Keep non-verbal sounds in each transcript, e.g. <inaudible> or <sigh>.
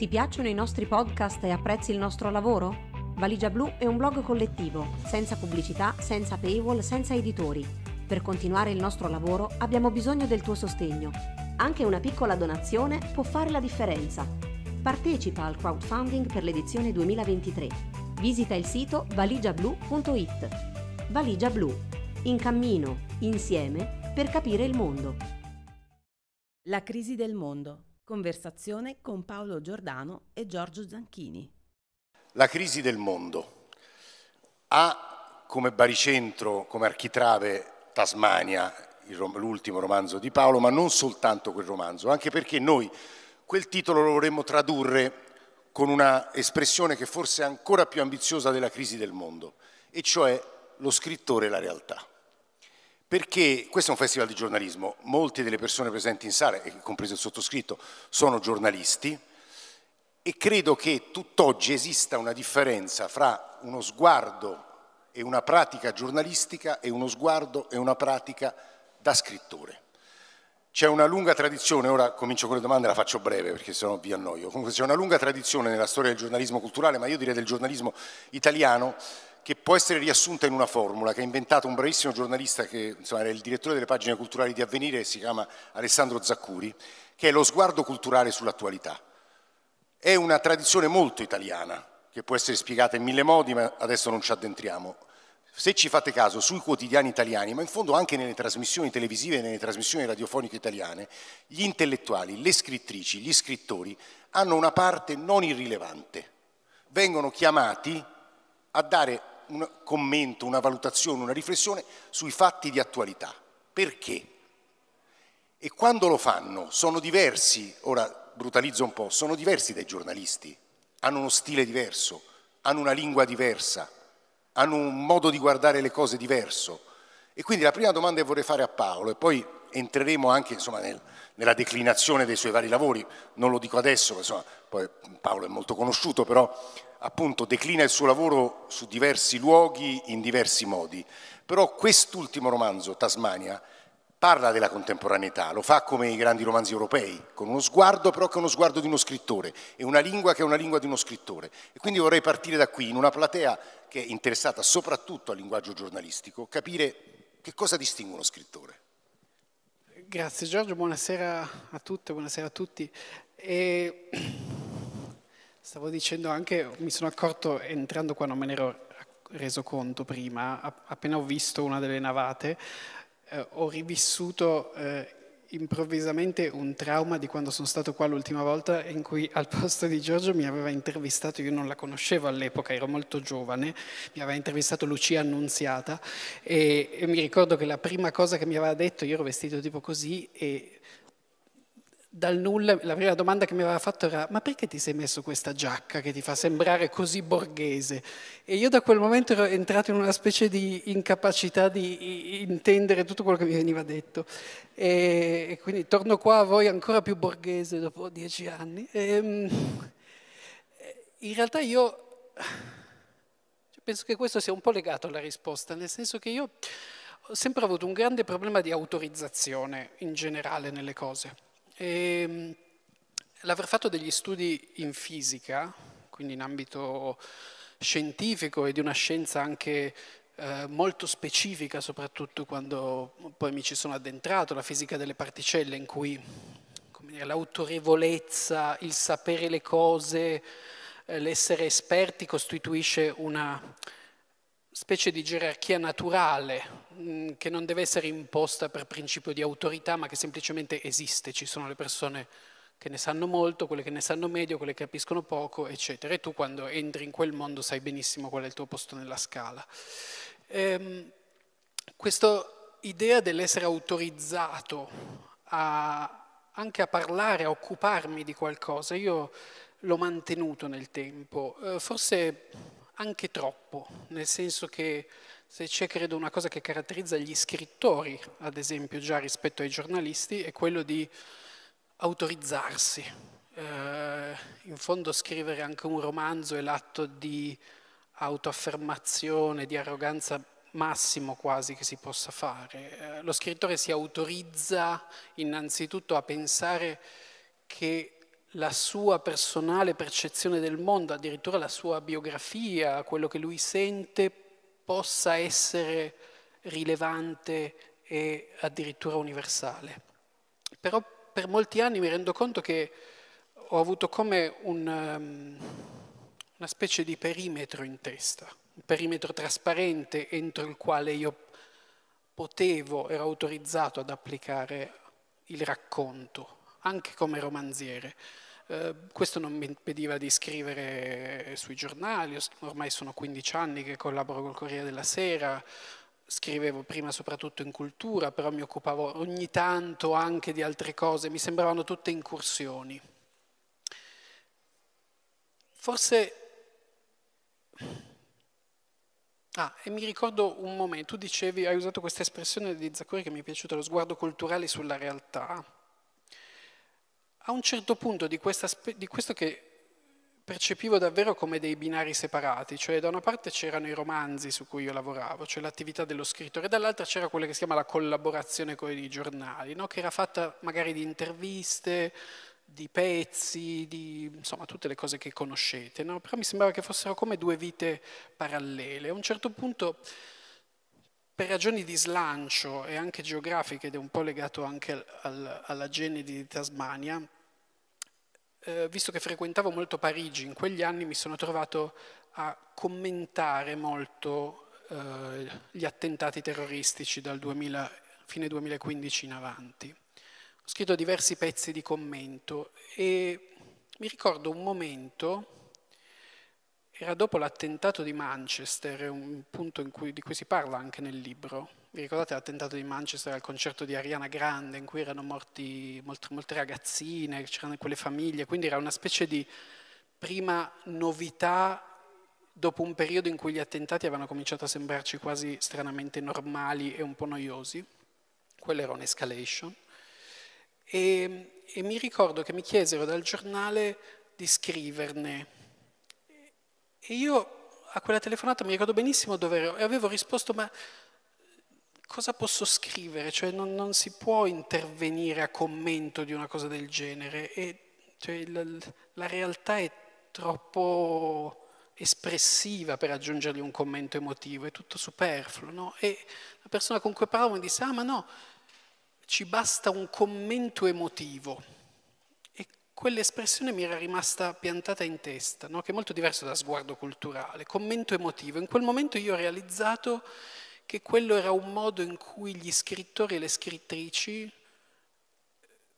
Ti piacciono i nostri podcast e apprezzi il nostro lavoro? Valigia Blu è un blog collettivo, senza pubblicità, senza paywall, senza editori. Per continuare il nostro lavoro abbiamo bisogno del tuo sostegno. Anche una piccola donazione può fare la differenza. Partecipa al crowdfunding per l'edizione 2023. Visita il sito valigiablu.it. Valigia Blu. In cammino, insieme, per capire il mondo. La crisi del mondo. Conversazione con Paolo Giordano e Giorgio Zanchini. La crisi del mondo ha come baricentro, come architrave Tasmania, l'ultimo romanzo di Paolo, ma non soltanto quel romanzo, anche perché noi quel titolo lo vorremmo tradurre con una espressione che forse è ancora più ambiziosa della crisi del mondo, e cioè lo scrittore e la realtà. Perché questo è un festival di giornalismo, molte delle persone presenti in sala, compreso il sottoscritto, sono giornalisti, e credo che tutt'oggi esista una differenza fra uno sguardo e una pratica giornalistica e uno sguardo e una pratica da scrittore. C'è una lunga tradizione, ora comincio con le domande, la faccio breve perché sennò vi annoio, comunque c'è una lunga tradizione nella storia del giornalismo culturale, ma io direi del giornalismo italiano, che può essere riassunta in una formula che ha inventato un bravissimo giornalista che insomma, era il direttore delle pagine culturali di Avvenire, si chiama Alessandro Zaccuri, che è lo sguardo culturale sull'attualità. È una tradizione molto italiana, che può essere spiegata in mille modi, ma adesso non ci addentriamo. Se ci fate caso, sui quotidiani italiani, ma in fondo anche nelle trasmissioni televisive e nelle trasmissioni radiofoniche italiane, gli intellettuali, le scrittrici, gli scrittori hanno una parte non irrilevante. Vengono chiamati a dare un commento, una valutazione, una riflessione sui fatti di attualità. Perché? E quando lo fanno sono diversi, ora brutalizzo un po', sono diversi dai giornalisti, hanno uno stile diverso, hanno una lingua diversa, hanno un modo di guardare le cose diverso. E quindi la prima domanda che vorrei fare a Paolo, e poi entreremo anche insomma, nel, nella declinazione dei suoi vari lavori, non lo dico adesso, insomma, Paolo è molto conosciuto, però appunto declina il suo lavoro su diversi luoghi, in diversi modi. Però quest'ultimo romanzo, Tasmania, parla della contemporaneità, lo fa come i grandi romanzi europei, con uno sguardo però che è uno sguardo di uno scrittore e una lingua che è una lingua di uno scrittore. E quindi vorrei partire da qui, in una platea che è interessata soprattutto al linguaggio giornalistico, capire che cosa distingue uno scrittore. Grazie Giorgio, buonasera a tutte, buonasera a tutti. E <clears throat> stavo dicendo anche, mi sono accorto entrando qua, non me ne ero reso conto prima, appena ho visto una delle navate, eh, ho rivissuto eh, improvvisamente un trauma di quando sono stato qua l'ultima volta in cui al posto di Giorgio mi aveva intervistato, io non la conoscevo all'epoca, ero molto giovane, mi aveva intervistato Lucia Annunziata e, e mi ricordo che la prima cosa che mi aveva detto, io ero vestito tipo così e dal nulla, la prima domanda che mi aveva fatto era ma perché ti sei messo questa giacca che ti fa sembrare così borghese? E io da quel momento ero entrato in una specie di incapacità di intendere tutto quello che mi veniva detto. E, quindi torno qua a voi ancora più borghese dopo dieci anni. E, ehm, in realtà io penso che questo sia un po' legato alla risposta, nel senso che io ho sempre avuto un grande problema di autorizzazione in generale nelle cose. E, ehm, l'aver fatto degli studi in fisica, quindi in ambito scientifico e di una scienza anche eh, molto specifica, soprattutto quando poi mi ci sono addentrato, la fisica delle particelle, in cui dire, l'autorevolezza, il sapere le cose, eh, l'essere esperti costituisce una specie di gerarchia naturale mm, che non deve essere imposta per principio di autorità, ma che semplicemente esiste. Ci sono le persone che ne sanno molto, quelle che ne sanno medio, quelle che capiscono poco, eccetera. E tu quando entri in quel mondo sai benissimo qual è il tuo posto nella scala. Ehm, questa idea dell'essere autorizzato a, anche a parlare, a occuparmi di qualcosa, io l'ho mantenuto nel tempo. Eh, forse anche troppo, nel senso che se c'è credo una cosa che caratterizza gli scrittori, ad esempio già rispetto ai giornalisti, è quello di autorizzarsi. Eh, in fondo scrivere anche un romanzo è l'atto di autoaffermazione, di arroganza massimo quasi che si possa fare. Eh, lo scrittore si autorizza innanzitutto a pensare che la sua personale percezione del mondo, addirittura la sua biografia, quello che lui sente, possa essere rilevante e addirittura universale. Però per molti anni mi rendo conto che ho avuto come un, um, una specie di perimetro in testa, un perimetro trasparente entro il quale io potevo, ero autorizzato ad applicare il racconto, anche come romanziere. Eh, questo non mi impediva di scrivere sui giornali, ormai sono 15 anni che collaboro col Corriere della Sera, scrivevo prima soprattutto in cultura, però mi occupavo ogni tanto anche di altre cose, mi sembravano tutte incursioni. Forse... Ah, e mi ricordo un momento, tu dicevi, hai usato questa espressione di Zaccori che mi è piaciuta, lo sguardo culturale sulla realtà. A un certo punto di, questa, di questo che percepivo davvero come dei binari separati, cioè da una parte c'erano i romanzi su cui io lavoravo, cioè l'attività dello scrittore, e dall'altra c'era quella che si chiama la collaborazione con i giornali, no? che era fatta magari di interviste, di pezzi, di insomma tutte le cose che conoscete, no? però mi sembrava che fossero come due vite parallele. A un certo punto, per ragioni di slancio e anche geografiche, ed è un po' legato anche al, alla genesi di Tasmania, eh, visto che frequentavo molto Parigi, in quegli anni mi sono trovato a commentare molto eh, gli attentati terroristici dal 2000, fine 2015 in avanti. Ho scritto diversi pezzi di commento e mi ricordo un momento era dopo l'attentato di Manchester, un punto cui, di cui si parla anche nel libro. Vi ricordate l'attentato di Manchester al concerto di Ariana Grande, in cui erano morti molte, molte ragazzine, c'erano quelle famiglie, quindi era una specie di prima novità dopo un periodo in cui gli attentati avevano cominciato a sembrarci quasi stranamente normali e un po' noiosi. Quella era un'escalation. E, e mi ricordo che mi chiesero dal giornale di scriverne e io a quella telefonata mi ricordo benissimo dove ero e avevo risposto ma cosa posso scrivere? Cioè non, non si può intervenire a commento di una cosa del genere e cioè, la, la realtà è troppo espressiva per aggiungergli un commento emotivo, è tutto superfluo. No? E la persona con cui parlavo mi disse, ah ma no, ci basta un commento emotivo quell'espressione mi era rimasta piantata in testa, no? che è molto diverso da sguardo culturale, commento emotivo. In quel momento io ho realizzato che quello era un modo in cui gli scrittori e le scrittrici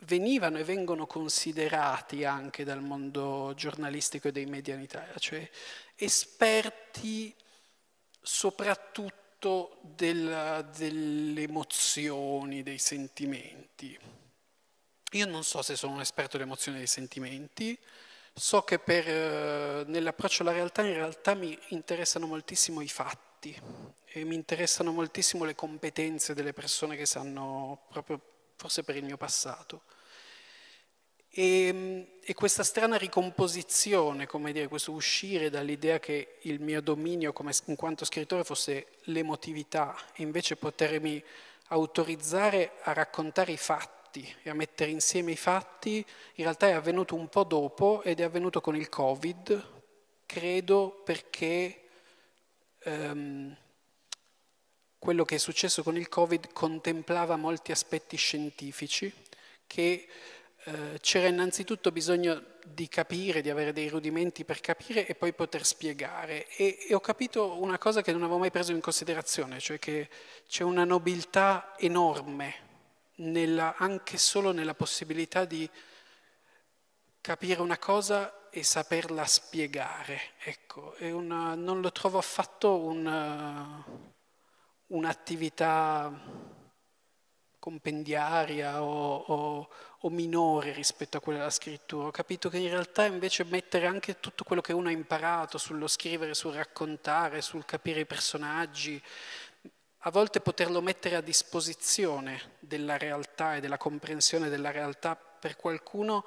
venivano e vengono considerati anche dal mondo giornalistico e dei media in Italia, cioè esperti soprattutto del, delle emozioni, dei sentimenti. Io non so se sono un esperto di emozioni e dei sentimenti, so che per, eh, nell'approccio alla realtà in realtà mi interessano moltissimo i fatti e mi interessano moltissimo le competenze delle persone che sanno proprio forse per il mio passato. E, e, questa strana ricomposizione, come dire, questo uscire dall'idea che il mio dominio come, in quanto scrittore fosse l'emotività e invece potermi autorizzare a raccontare i fatti fatti e a mettere insieme i fatti, in realtà è avvenuto un po' dopo ed è avvenuto con il Covid, credo perché ehm, quello che è successo con il Covid contemplava molti aspetti scientifici che eh, c'era innanzitutto bisogno di capire, di avere dei rudimenti per capire e poi poter spiegare. E, e, ho capito una cosa che non avevo mai preso in considerazione, cioè che c'è una nobiltà enorme nella, anche solo nella possibilità di capire una cosa e saperla spiegare. Ecco, una, non lo trovo affatto una, un'attività compendiaria o, o, o, minore rispetto a quella della scrittura. Ho capito che in realtà invece mettere anche tutto quello che uno ha imparato sullo scrivere, sul raccontare, sul capire i personaggi, a volte poterlo mettere a disposizione della realtà e della comprensione della realtà per qualcuno,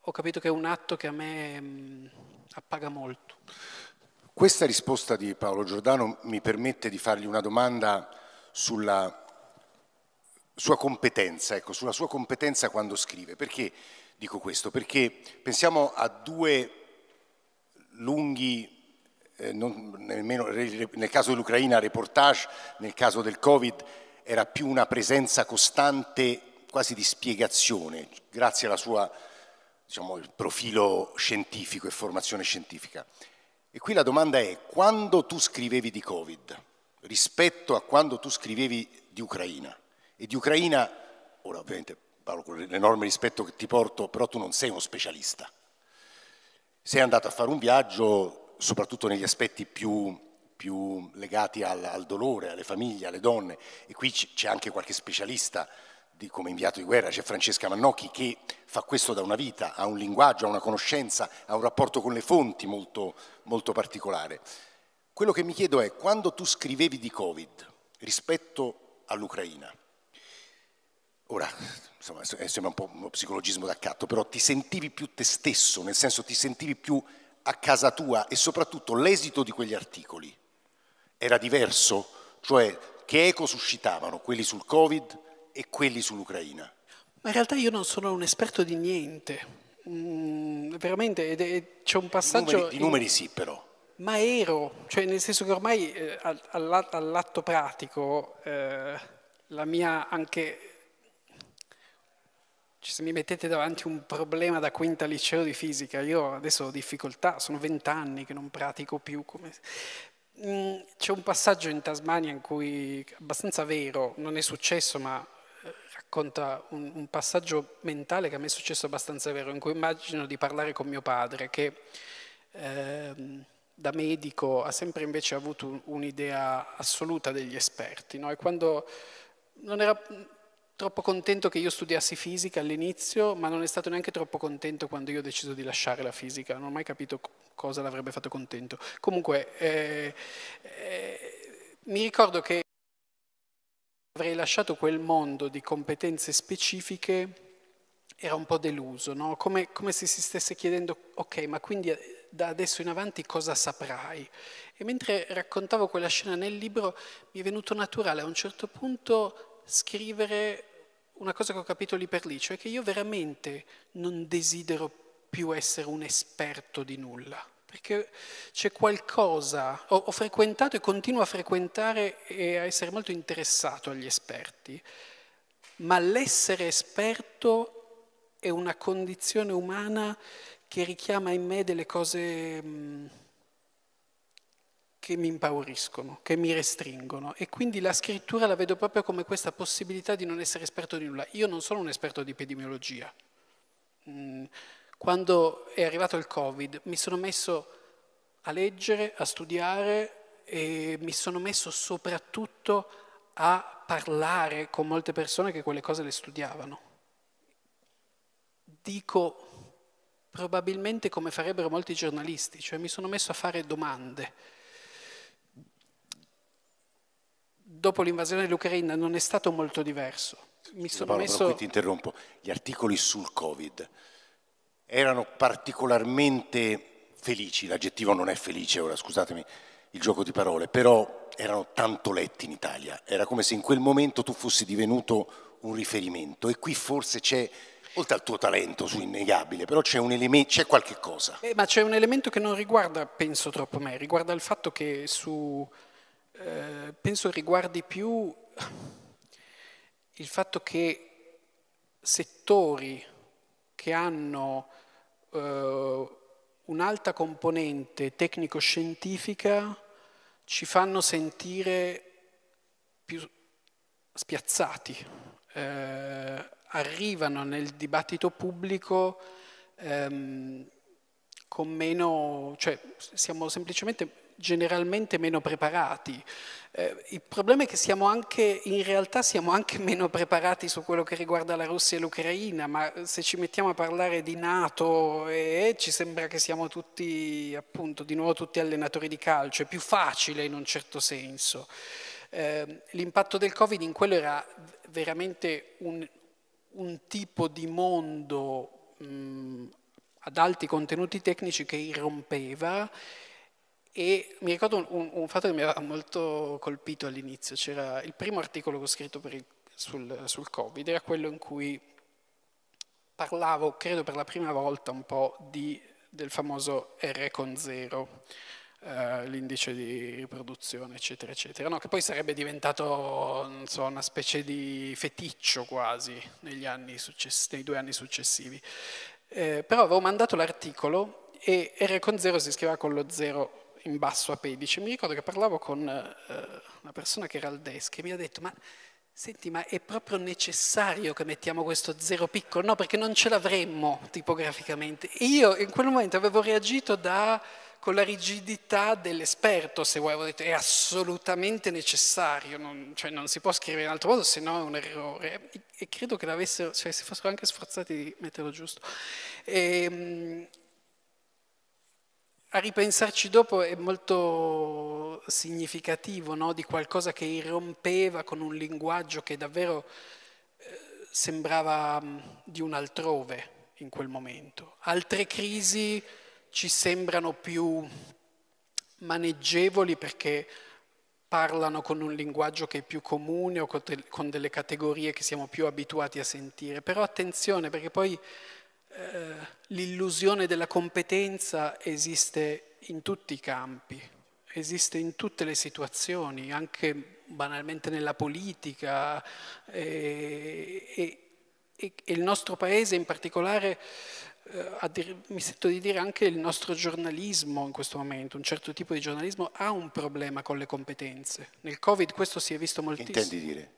ho capito che è un atto che a me mh, mm, appaga molto. Questa risposta di Paolo Giordano mi permette di fargli una domanda sulla sua competenza, ecco, sulla sua competenza quando scrive, perché dico questo? Perché pensiamo a due lunghi, eh, non, nemmeno, nel caso dell'Ucraina reportage, nel caso del Covid era più una presenza costante quasi di spiegazione, grazie alla sua diciamo, profilo scientifico e formazione scientifica. E qui la domanda è, quando tu scrivevi di Covid, rispetto a quando tu scrivevi di Ucraina, e di Ucraina, ora ovviamente parlo con l'enorme rispetto che ti porto, però tu non sei uno specialista. Sei andato a fare un viaggio, soprattutto negli aspetti più, più legati al, al, dolore, alle famiglie, alle donne, e qui c'è anche qualche specialista di, come inviato di guerra, c'è Francesca Mannocchi che fa questo da una vita, ha un linguaggio, ha una conoscenza, ha un rapporto con le fonti molto, molto particolare. Quello che mi chiedo è, quando tu scrivevi di Covid rispetto all'Ucraina, ora insomma, sembra un po' uno psicologismo d'accatto, però ti sentivi più te stesso, nel senso ti sentivi più a casa tua e soprattutto l'esito di quegli articoli era diverso? Cioè che eco suscitavano quelli sul Covid e quelli sull'Ucraina? Ma in realtà io non sono un esperto di niente. Mm, veramente, ed è, c'è un passaggio... Di numeri, di numeri sì, però. Ma ero, cioè nel senso che ormai eh, all'atto pratico eh, la mia anche se mi mettete davanti un problema da quinta liceo di fisica, io adesso ho difficoltà, sono vent'anni che non pratico più. Come... Mm, c'è un passaggio in Tasmania in cui, abbastanza vero, non è successo, ma eh, racconta un, un, passaggio mentale che a me è successo abbastanza vero, in cui immagino di parlare con mio padre, che eh, da medico ha sempre invece avuto un'idea assoluta degli esperti. No? E quando non era troppo contento che io studiassi fisica all'inizio, ma non è stato neanche troppo contento quando io ho deciso di lasciare la fisica, non ho mai capito cosa l'avrebbe fatto contento. Comunque, eh, eh, mi ricordo che avrei lasciato quel mondo di competenze specifiche, era un po' deluso, no? come, come se si stesse chiedendo, ok, ma quindi da adesso in avanti cosa saprai? E mentre raccontavo quella scena nel libro mi è venuto naturale a un certo punto scrivere una cosa che ho capito lì per lì, cioè che io veramente non desidero più essere un esperto di nulla, perché c'è qualcosa, ho, ho frequentato e continuo a frequentare e a essere molto interessato agli esperti, ma l'essere esperto è una condizione umana che richiama in me delle cose... Mh, che mi impauriscono, che mi restringono e quindi la scrittura la vedo proprio come questa possibilità di non essere esperto di nulla. Io non sono un esperto di epidemiologia. Mm, quando è arrivato il Covid mi sono messo a leggere, a studiare e mi sono messo soprattutto a parlare con molte persone che quelle cose le studiavano. Dico probabilmente come farebbero molti giornalisti, cioè mi sono messo a fare domande dopo l'invasione dell'Ucraina non è stato molto diverso. Mi sono Paolo, messo... ti interrompo. Gli articoli sul Covid erano particolarmente felici, l'aggettivo non è felice ora, scusatemi il gioco di parole, però erano tanto letti in Italia, era come se in quel momento tu fossi divenuto un riferimento e qui forse c'è, oltre al tuo talento su innegabile, però c'è un elemento, c'è qualche cosa. Eh, ma c'è un elemento che non riguarda, penso troppo me, riguarda il fatto che su eh, penso riguardi più il fatto che settori che hanno eh, un'alta componente tecnico-scientifica ci fanno sentire più spiazzati, eh, arrivano nel dibattito pubblico ehm, con meno, cioè siamo semplicemente generalmente meno preparati. Eh, il problema è che siamo anche, in realtà siamo anche <laughs> meno preparati su quello che riguarda la Russia e l'Ucraina, ma se ci mettiamo a parlare di Nato eh, ci sembra che siamo tutti, appunto, di nuovo tutti allenatori di calcio, è più facile in un certo senso. Eh, l'impatto del Covid in quello era veramente un, un tipo di mondo mh, ad alti contenuti tecnici che irrompeva e mi ricordo un, un, fatto che mi aveva molto colpito all'inizio, c'era il primo articolo che ho scritto il, sul, sul, Covid, era quello in cui parlavo, credo per la prima volta, un po' di, del famoso R con zero, eh, l'indice di riproduzione, eccetera, eccetera, no, che poi sarebbe diventato so, una specie di feticcio quasi negli anni success- nei due anni successivi. Eh, però avevo mandato l'articolo e R con zero si scriveva con lo zero in basso a pedice. Mi ricordo che parlavo con eh, una persona che era al desk e mi ha detto ma Senti, ma è proprio necessario che mettiamo questo zero piccolo? No, perché non ce l'avremmo tipograficamente. E io in quel momento avevo reagito da, con la rigidità dell'esperto, se vuoi, avevo detto è assolutamente necessario, non, cioè non si può scrivere in altro modo, se no è un errore. E, e credo che l'avessero, cioè si fossero anche sforzati di metterlo giusto. E, ehm, a ripensarci dopo è molto significativo no? di qualcosa che irrompeva con un linguaggio che davvero eh, sembrava mm, di un altrove in quel momento. Altre crisi ci sembrano più maneggevoli perché parlano con un linguaggio che è più comune o con delle categorie che siamo più abituati a sentire. Però attenzione perché poi eh, l'illusione della competenza esiste in tutti i campi, esiste in tutte le situazioni, anche banalmente nella politica e, e, e il nostro paese in particolare, eh, dire, mi sento di dire anche il nostro giornalismo in questo momento, un certo tipo di giornalismo ha un problema con le competenze. Nel Covid questo si è visto moltissimo. Intendi dire?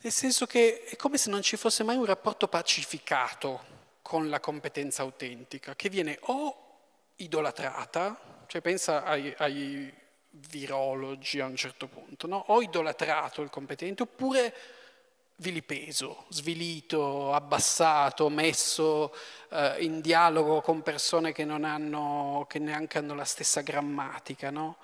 Nel senso che è come se non ci fosse mai un rapporto pacificato con la competenza autentica, che viene o idolatrata, cioè pensa ai, ai virologi a un certo punto, no? o idolatrato il competente, oppure vilipeso, svilito, abbassato, messo eh, in dialogo con persone che, non hanno, che neanche hanno la stessa grammatica. No?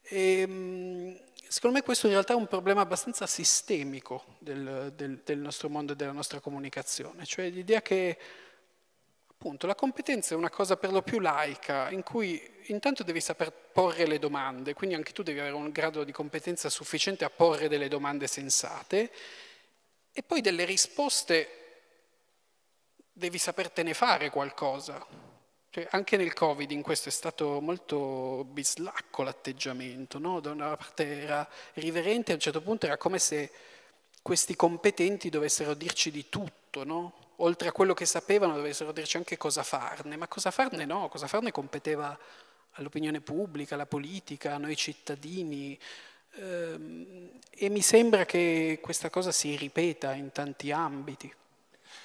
E, ehm, secondo me questo in realtà è un problema abbastanza sistemico del, del, del nostro mondo e della nostra comunicazione, cioè l'idea che Appunto, la competenza è una cosa per lo più laica, in cui intanto devi saper porre le domande, quindi anche tu devi avere un grado di competenza sufficiente a porre delle domande sensate, e poi delle risposte devi sapertene fare qualcosa. Cioè, anche nel Covid in questo è stato molto bislacco l'atteggiamento, no? da una parte era riverente, a un certo punto era come se questi competenti dovessero dirci di tutto, no? Oltre a quello che sapevano dovessero dirci anche cosa farne, ma cosa farne no, cosa farne competeva all'opinione pubblica, alla politica, a noi cittadini ehm, e mi sembra che questa cosa si ripeta in tanti ambiti.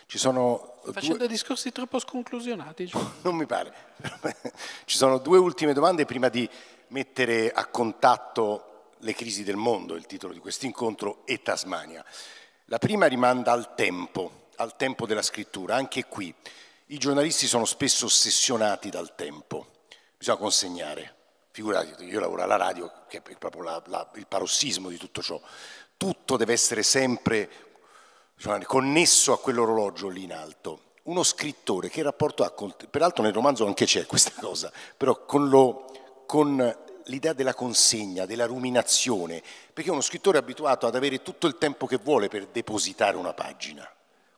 Ci sono Facendo due... discorsi troppo sconclusionati. <laughs> Non mi pare. <laughs> Ci sono due ultime domande prima di mettere a contatto le crisi del mondo, il titolo di questo incontro, e Tasmania. La prima rimanda al tempo al tempo della scrittura. Anche qui i giornalisti sono spesso ossessionati dal tempo, bisogna consegnare. Figurati, io lavoro alla radio, che è proprio la, la, il parossismo di tutto ciò. Tutto deve essere sempre diciamo, connesso a quell'orologio lì in alto. Uno scrittore, che rapporto ha con... Peraltro nel romanzo anche c'è questa <laughs> cosa, però con, lo, con l'idea della consegna, della ruminazione, perché uno scrittore è abituato ad avere tutto il tempo che vuole per depositare una pagina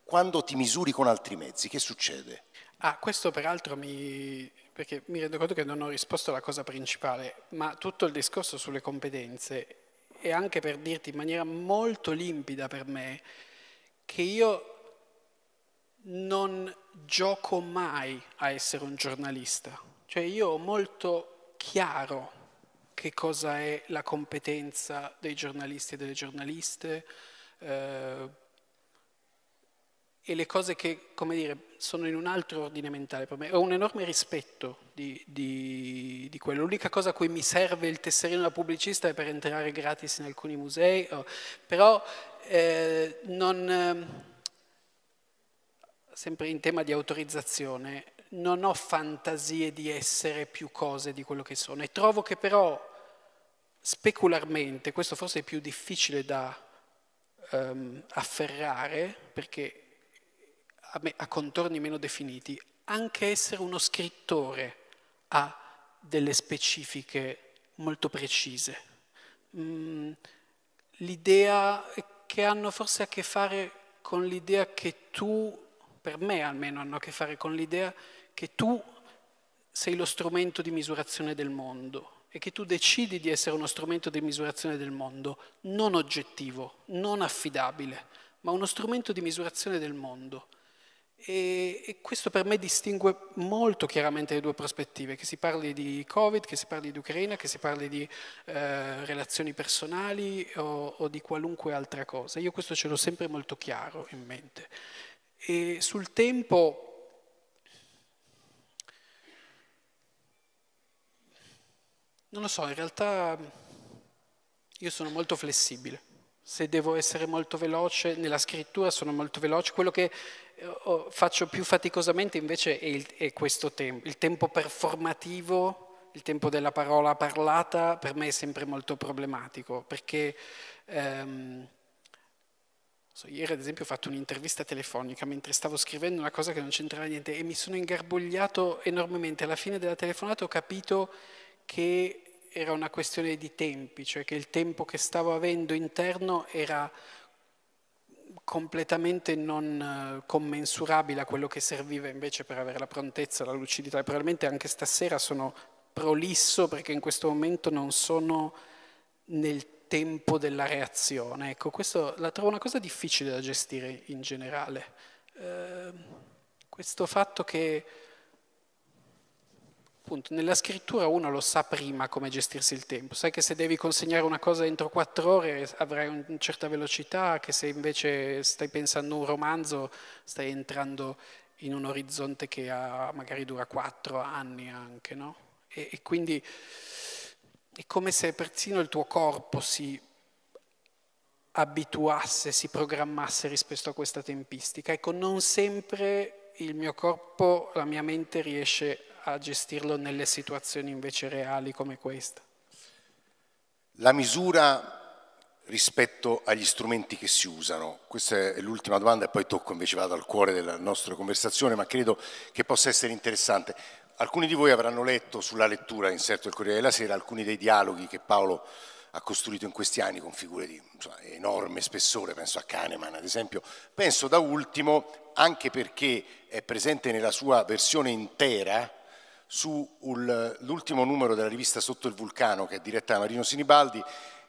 quando ti misuri con altri mezzi, che succede? Ah, questo peraltro mi... perché mi rendo conto che non ho risposto alla cosa principale, ma tutto il discorso sulle competenze è anche per dirti in maniera molto limpida per me che io non gioco mai a essere un giornalista. Cioè io ho molto chiaro che cosa è la competenza dei giornalisti e delle giornaliste, eh, e le cose che, come dire, sono in un altro ordine mentale per me. Ho un enorme rispetto di, di, di quello. L'unica cosa a cui mi serve il tesserino da pubblicista è per entrare gratis in alcuni musei, oh, però eh, non, eh, sempre in tema di autorizzazione, non ho fantasie di essere più cose di quello che sono e trovo che però specularmente, questo forse è più difficile da ehm, afferrare perché a contorni meno definiti, anche essere uno scrittore ha delle specifiche molto precise. Mm, l'idea che hanno forse a che fare con l'idea che tu per me almeno, hanno a che fare con l'idea che tu sei lo strumento di misurazione del mondo e che tu decidi di essere uno strumento di misurazione del mondo non oggettivo, non affidabile, ma uno strumento di misurazione del mondo. E, e, questo per me distingue molto chiaramente le due prospettive, che si parli di Covid, che si parli di Ucraina, che si parli di eh, relazioni personali o, o, di qualunque altra cosa. Io questo ce l'ho sempre molto chiaro in mente. E sul tempo Non lo so, in realtà io sono molto flessibile. Se devo essere molto veloce, nella scrittura sono molto veloce. Quello che eh, faccio più faticosamente invece è, il, è questo tempo. Il tempo performativo, il tempo della parola parlata, per me è sempre molto problematico, perché ehm, so, ieri ad esempio ho fatto un'intervista telefonica mentre stavo scrivendo una cosa che non c'entrava niente e mi sono ingarbugliato enormemente. Alla fine della telefonata ho capito che era una questione di tempi, cioè che il tempo che stavo avendo interno era completamente non eh, commensurabile a quello che serviva invece per avere la prontezza, la lucidità. E probabilmente anche stasera sono prolisso perché in questo momento non sono nel tempo della reazione. Ecco, questo la trovo una cosa difficile da gestire in generale. Eh, questo fatto che appunto, nella scrittura uno lo sa prima come gestirsi il tempo, sai che se devi consegnare una cosa entro quattro ore avrai una certa velocità, che se invece stai pensando un romanzo stai entrando in un orizzonte che ha, magari dura quattro anni anche, no? E, e quindi è come se persino il tuo corpo si abituasse, si programmasse rispetto a questa tempistica. Ecco, non sempre il mio corpo, la mia mente riesce a gestirlo nelle situazioni invece reali come questa? La misura rispetto agli strumenti che si usano? Questa è l'ultima domanda e poi tocco invece vado al cuore della nostra conversazione, ma credo che possa essere interessante. Alcuni di voi avranno letto sulla lettura, inserto del Corriere della Sera, alcuni dei dialoghi che Paolo ha costruito in questi anni con figure di insomma, enorme spessore, penso a Kahneman ad esempio, penso da ultimo anche perché è presente nella sua versione intera sull'ultimo numero della rivista Sotto il Vulcano, che è diretta da Marino Sinibaldi,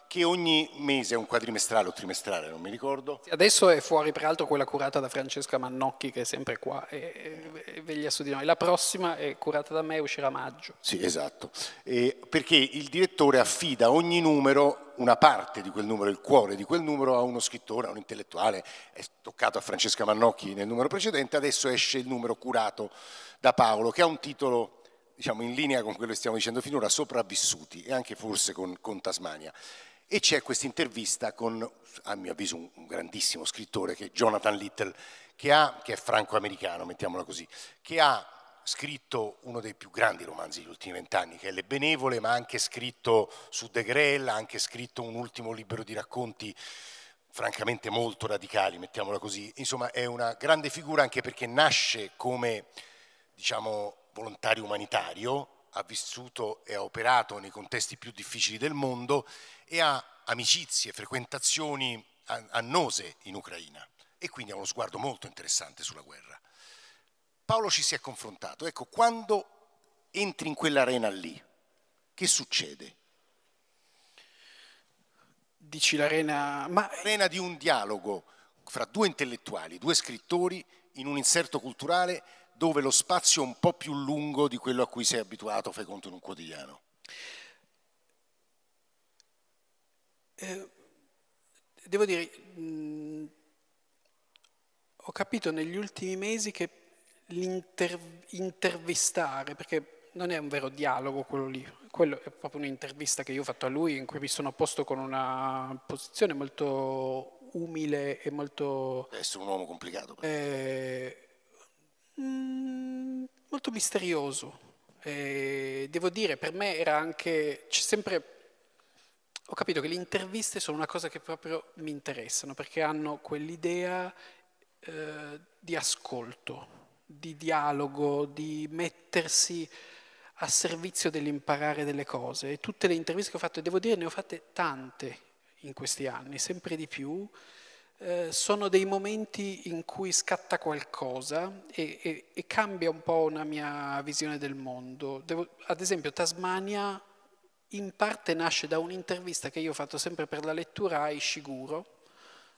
che ogni mese è un quadrimestrale o trimestrale, non mi ricordo. Adesso è fuori peraltro quella curata da Francesca Mannocchi che è sempre qua e, e veglia su di noi. La prossima è curata da me, uscirà a maggio. Sì, esatto. E perché il direttore affida ogni numero, una parte di quel numero, il cuore di quel numero a uno scrittore, a un intellettuale. È toccato a Francesca Mannocchi nel numero precedente, adesso esce il numero curato da Paolo, che ha un titolo diciamo, in linea con quello che stiamo dicendo finora, sopravvissuti e anche forse con, con Tasmania. E c'è questa intervista con, a mio avviso, un, grandissimo scrittore che è Jonathan Little, che, ha, che è franco-americano, mettiamola così, che ha scritto uno dei più grandi romanzi degli ultimi vent'anni, che è Le Benevole, ma ha anche scritto su De Grelle, ha anche scritto un ultimo libro di racconti francamente molto radicali, mettiamola così. Insomma, è una grande figura anche perché nasce come, diciamo, volontario umanitario, ha vissuto e ha operato nei contesti più difficili del mondo e ha amicizie, frequentazioni annose in Ucraina e quindi ha uno sguardo molto interessante sulla guerra. Paolo ci si è confrontato. Ecco, quando entri in quell'arena lì, che succede? Dici l'arena... Ma... L'arena di un dialogo fra due intellettuali, due scrittori in un inserto culturale dove lo spazio è un po' più lungo di quello a cui sei abituato, fai conto in un quotidiano? Eh, devo dire, mh, mm, ho capito negli ultimi mesi che l'intervistare, perché non è un vero dialogo quello lì, quello è proprio un'intervista che io ho fatto a lui in cui mi sono posto con una posizione molto umile e molto... Deve essere un uomo complicato. Eh, Mm, molto misterioso. E devo dire, per me era anche, c'è sempre, ho capito che le interviste sono una cosa che proprio mi interessano, perché hanno quell'idea eh, di ascolto, di dialogo, di mettersi a servizio dell'imparare delle cose. E tutte le interviste che ho fatto, e devo dire, ne ho fatte tante in questi anni, sempre di più, eh, sono dei momenti in cui scatta qualcosa e, e, e, cambia un po' una mia visione del mondo. Devo, ad esempio Tasmania in parte nasce da un'intervista che io ho fatto sempre per la lettura a Ishiguro,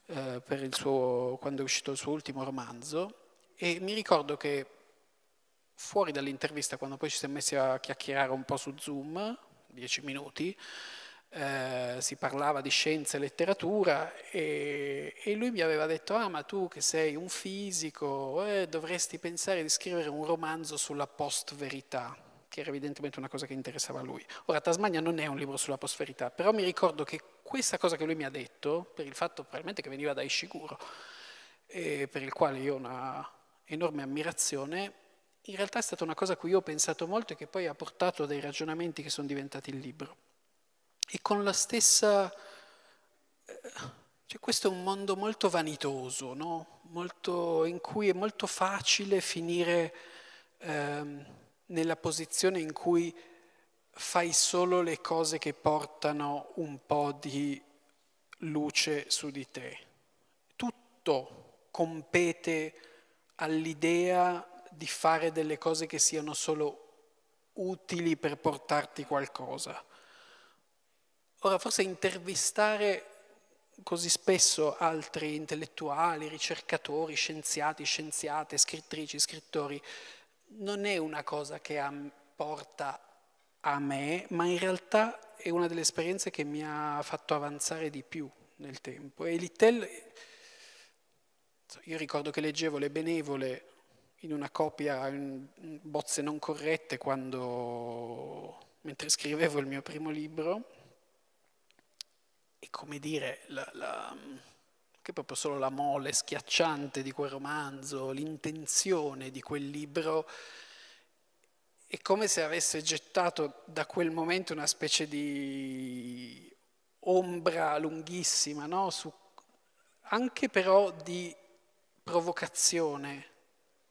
eh, suo, quando è uscito il suo ultimo romanzo, e mi ricordo che fuori dall'intervista, quando poi ci siamo messi a chiacchierare un po' su Zoom, dieci minuti, eh, si parlava di scienza e letteratura e, e, lui mi aveva detto, ah ma tu che sei un fisico, eh, dovresti pensare di scrivere un romanzo sulla post-verità, che era evidentemente una cosa che interessava a lui. Ora, Tasmania non è un libro sulla post-verità, però mi ricordo che questa cosa che lui mi ha detto, per il fatto probabilmente che veniva da Ishiguro, e per il quale io ho una enorme ammirazione, in realtà è stata una cosa a cui io ho pensato molto e che poi ha portato a dei ragionamenti che sono diventati il libro. E con la stessa... Eh, cioè questo è un mondo molto vanitoso, no? molto, in cui è molto facile finire ehm, nella posizione in cui fai solo le cose che portano un po' di luce su di te. Tutto compete all'idea di fare delle cose che siano solo utili per portarti qualcosa. Ora, forse intervistare così spesso altri intellettuali, ricercatori, scienziati, scienziate, scrittrici, scrittori, non è una cosa che porta a me, ma in realtà è una delle esperienze che mi ha fatto avanzare di più nel tempo. E l'ITEL, io ricordo che leggevo Le Benevole in una copia, in bozze non corrette, quando, mentre scrivevo il mio primo libro, e come dire, la, la, che proprio solo la mole schiacciante di quel romanzo, l'intenzione di quel libro, è come se avesse gettato da quel momento una specie di ombra lunghissima, no? Su, anche però di provocazione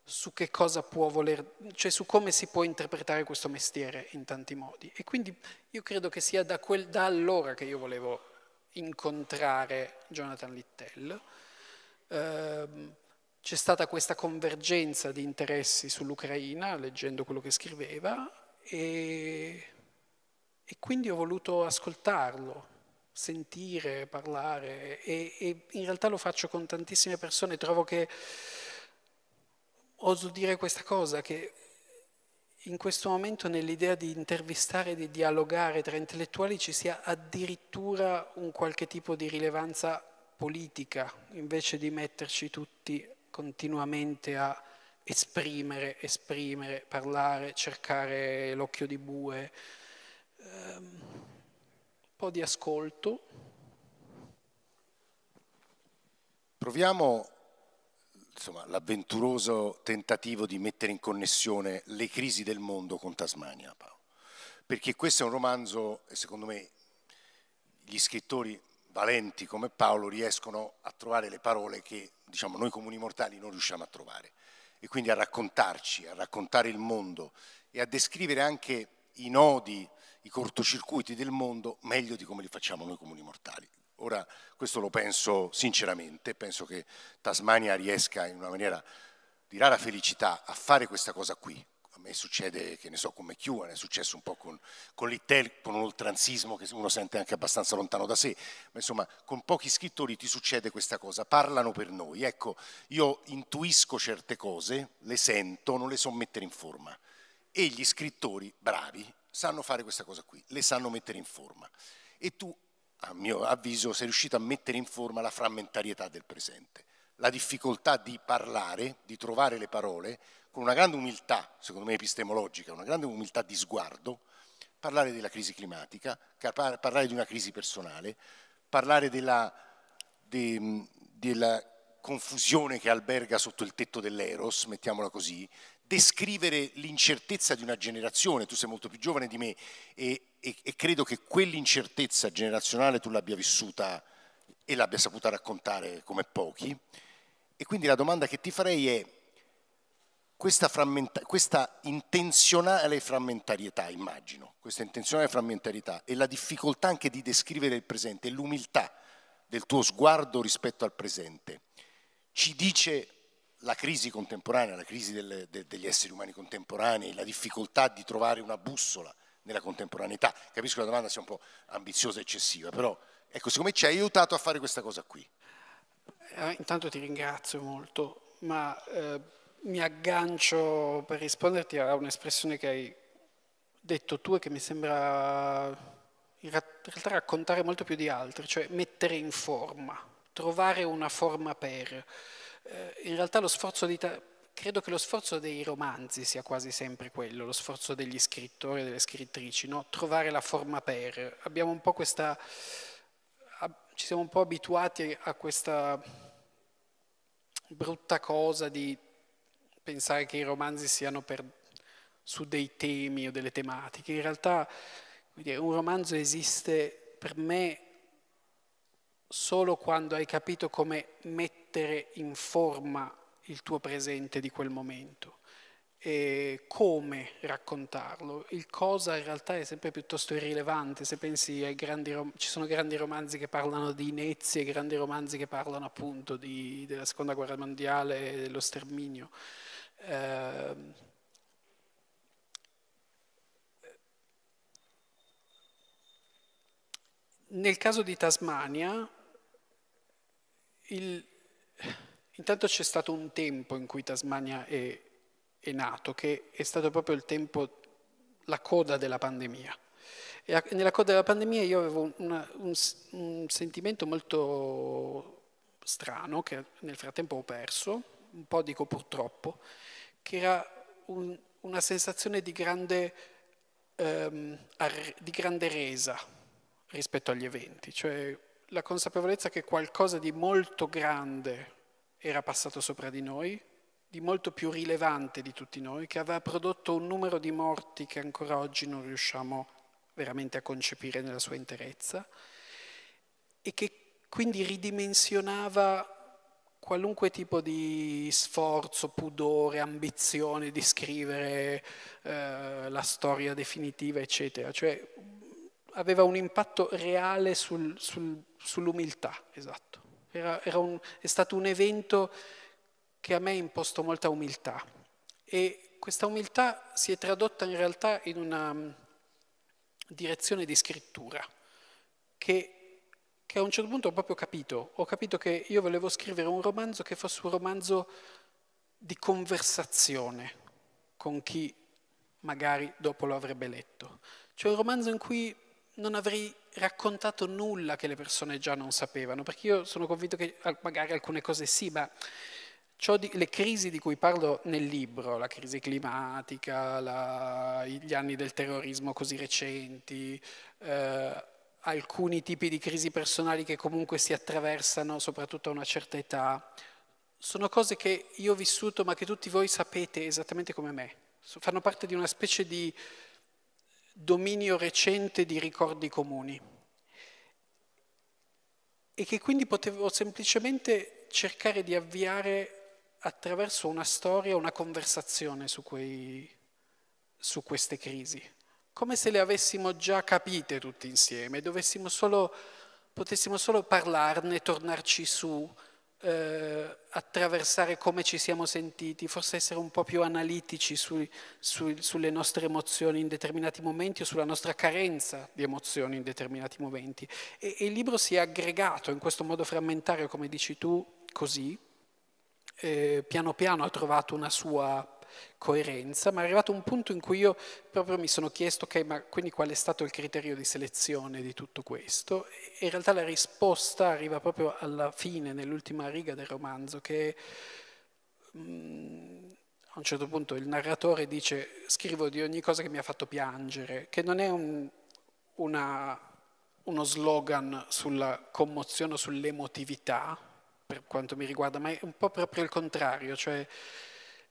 su che cosa può voler, cioè su come si può interpretare questo mestiere in tanti modi. E quindi io credo che sia da, quel, da allora che io volevo incontrare Jonathan Littell. Eh, c'è stata questa convergenza di interessi sull'Ucraina, leggendo quello che scriveva, e, e quindi ho voluto ascoltarlo, sentire, parlare, e, e in realtà lo faccio con tantissime persone. Trovo che oso dire questa cosa, che in questo momento nell'idea di intervistare, di dialogare tra intellettuali ci sia addirittura un qualche tipo di rilevanza politica, invece di metterci tutti continuamente a esprimere, esprimere, parlare, cercare l'occhio di bue, um, un po' di ascolto. Proviamo insomma, l'avventuroso tentativo di mettere in connessione le crisi del mondo con Tasmania, Paolo. Perché questo è un romanzo, secondo me gli scrittori valenti come Paolo riescono a trovare le parole che diciamo, noi comuni mortali non riusciamo a trovare. E quindi a raccontarci, a raccontare il mondo e a descrivere anche i nodi, i cortocircuiti del mondo meglio di come li facciamo noi comuni mortali. Ora, questo lo penso sinceramente, penso che Tasmania riesca in una maniera di rara felicità a fare questa cosa qui. A me succede, che ne so, con McEwan, è successo un po' con, con l'Ittel, con un oltranzismo che uno sente anche abbastanza lontano da sé, ma insomma con pochi scrittori ti succede questa cosa, parlano per noi. Ecco, io intuisco certe cose, le sento, non le so mettere in forma. E gli scrittori bravi sanno fare questa cosa qui, le sanno mettere in forma. E tu a mio avviso, sei riuscito a mettere in forma la frammentarietà del presente, la difficoltà di parlare, di trovare le parole, con una grande umiltà, secondo me epistemologica, una grande umiltà di sguardo, parlare della crisi climatica, parlare di una crisi personale, parlare della, de, della confusione che alberga sotto il tetto dell'Eros, mettiamola così, descrivere l'incertezza di una generazione, tu sei molto più giovane di me e, e, e credo che quell'incertezza generazionale tu l'abbia vissuta e l'abbia saputa raccontare come pochi. E quindi la domanda che ti farei è questa, questa intenzionale frammentarietà, immagino, questa intenzionale frammentarietà e la difficoltà anche di descrivere il presente, l'umiltà del tuo sguardo rispetto al presente, ci dice la crisi contemporanea, la crisi delle, de, degli esseri umani contemporanei, la difficoltà di trovare una bussola nella contemporaneità. Capisco che la domanda sia un po' ambiziosa e eccessiva, però ecco, secondo me ci ha aiutato a fare questa cosa qui. Eh, intanto ti ringrazio molto, ma eh, mi aggancio per risponderti a un'espressione che hai detto tu e che mi sembra in realtà raccontare molto più di altre, cioè mettere in forma, trovare una forma per. Eh, in realtà lo sforzo di... credo che lo sforzo dei romanzi sia quasi sempre quello, lo sforzo degli scrittori e delle scrittrici, no? trovare la forma per. Abbiamo un po' questa... ci siamo un po' abituati a questa brutta cosa di pensare che i romanzi siano per, su dei temi o delle tematiche. In realtà un romanzo esiste per me solo quando hai capito come mettere in forma il tuo presente di quel momento e come raccontarlo. Il cosa in realtà è sempre piuttosto irrilevante, se pensi ai grandi romanzi, ci sono grandi romanzi che parlano di inezie, grandi romanzi che parlano appunto di, della seconda guerra mondiale e dello sterminio. Eh, nel caso di Tasmania, il, intanto c'è stato un tempo in cui Tasmania è è nato, che è stato proprio il tempo, la coda della pandemia. E nella coda della pandemia io avevo una, un, un sentimento molto strano, che nel frattempo ho perso, un po' dico purtroppo, che era un, una sensazione di grande, um, di grande resa rispetto agli eventi, cioè la consapevolezza che qualcosa di molto grande era passato sopra di noi, di molto più rilevante di tutti noi, che aveva prodotto un numero di morti che ancora oggi non riusciamo veramente a concepire nella sua interezza e che quindi ridimensionava qualunque tipo di sforzo, pudore, ambizione di scrivere eh, la storia definitiva, eccetera. Cioè aveva un impatto reale sul, sul, sull'umiltà, esatto. Era, era un, è stato un evento che a me ha imposto molta umiltà. E questa umiltà si è tradotta in realtà in una mm, direzione di scrittura che, che a un certo punto ho proprio capito, ho capito che io volevo scrivere un romanzo che fosse un romanzo di conversazione con chi magari dopo lo avrebbe letto, cioè un romanzo in cui non avrei raccontato nulla che le persone già non sapevano, perché io sono convinto che magari alcune cose sì, ma di, le crisi di cui parlo nel libro, la crisi climatica, la, gli anni del terrorismo così recenti, eh, alcuni tipi di crisi personali che comunque si attraversano soprattutto a una certa età, sono cose che io ho vissuto ma che tutti voi sapete esattamente come me, fanno parte di una specie di dominio recente di ricordi comuni. E che quindi potevo semplicemente cercare di avviare attraverso una storia, una conversazione su, quei, su queste crisi, come se le avessimo già capite tutti insieme, solo, potessimo solo parlarne, tornarci su, eh, attraversare come ci siamo sentiti, forse essere un po' più analitici su, su, sulle nostre emozioni in determinati momenti o sulla nostra carenza di emozioni in determinati momenti. E, e il libro si è aggregato in questo modo frammentario, come dici tu, così, eh, piano piano ha trovato una sua coerenza, ma è arrivato un punto in cui io proprio mi sono chiesto, ok, ma quindi qual è stato il criterio di selezione di tutto questo? E in realtà la risposta arriva proprio alla fine, nell'ultima riga del romanzo, che mh, mm, a un certo punto il narratore dice scrivo di ogni cosa che mi ha fatto piangere, che non è un, una, uno slogan sulla commozione o sull'emotività, per quanto mi riguarda, ma è un po' proprio il contrario, cioè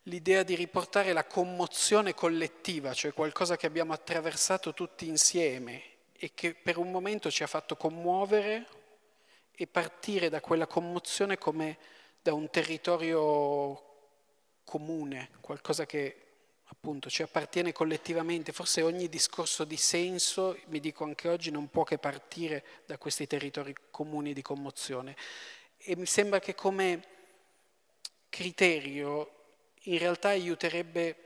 l'idea di riportare la commozione collettiva, cioè qualcosa che abbiamo attraversato tutti insieme e che per un momento ci ha fatto commuovere e partire da quella commozione come da un territorio comune, qualcosa che appunto ci appartiene collettivamente, forse ogni discorso di senso, mi dico anche oggi, non può che partire da questi territori comuni di commozione. E mi sembra che come criterio in realtà aiuterebbe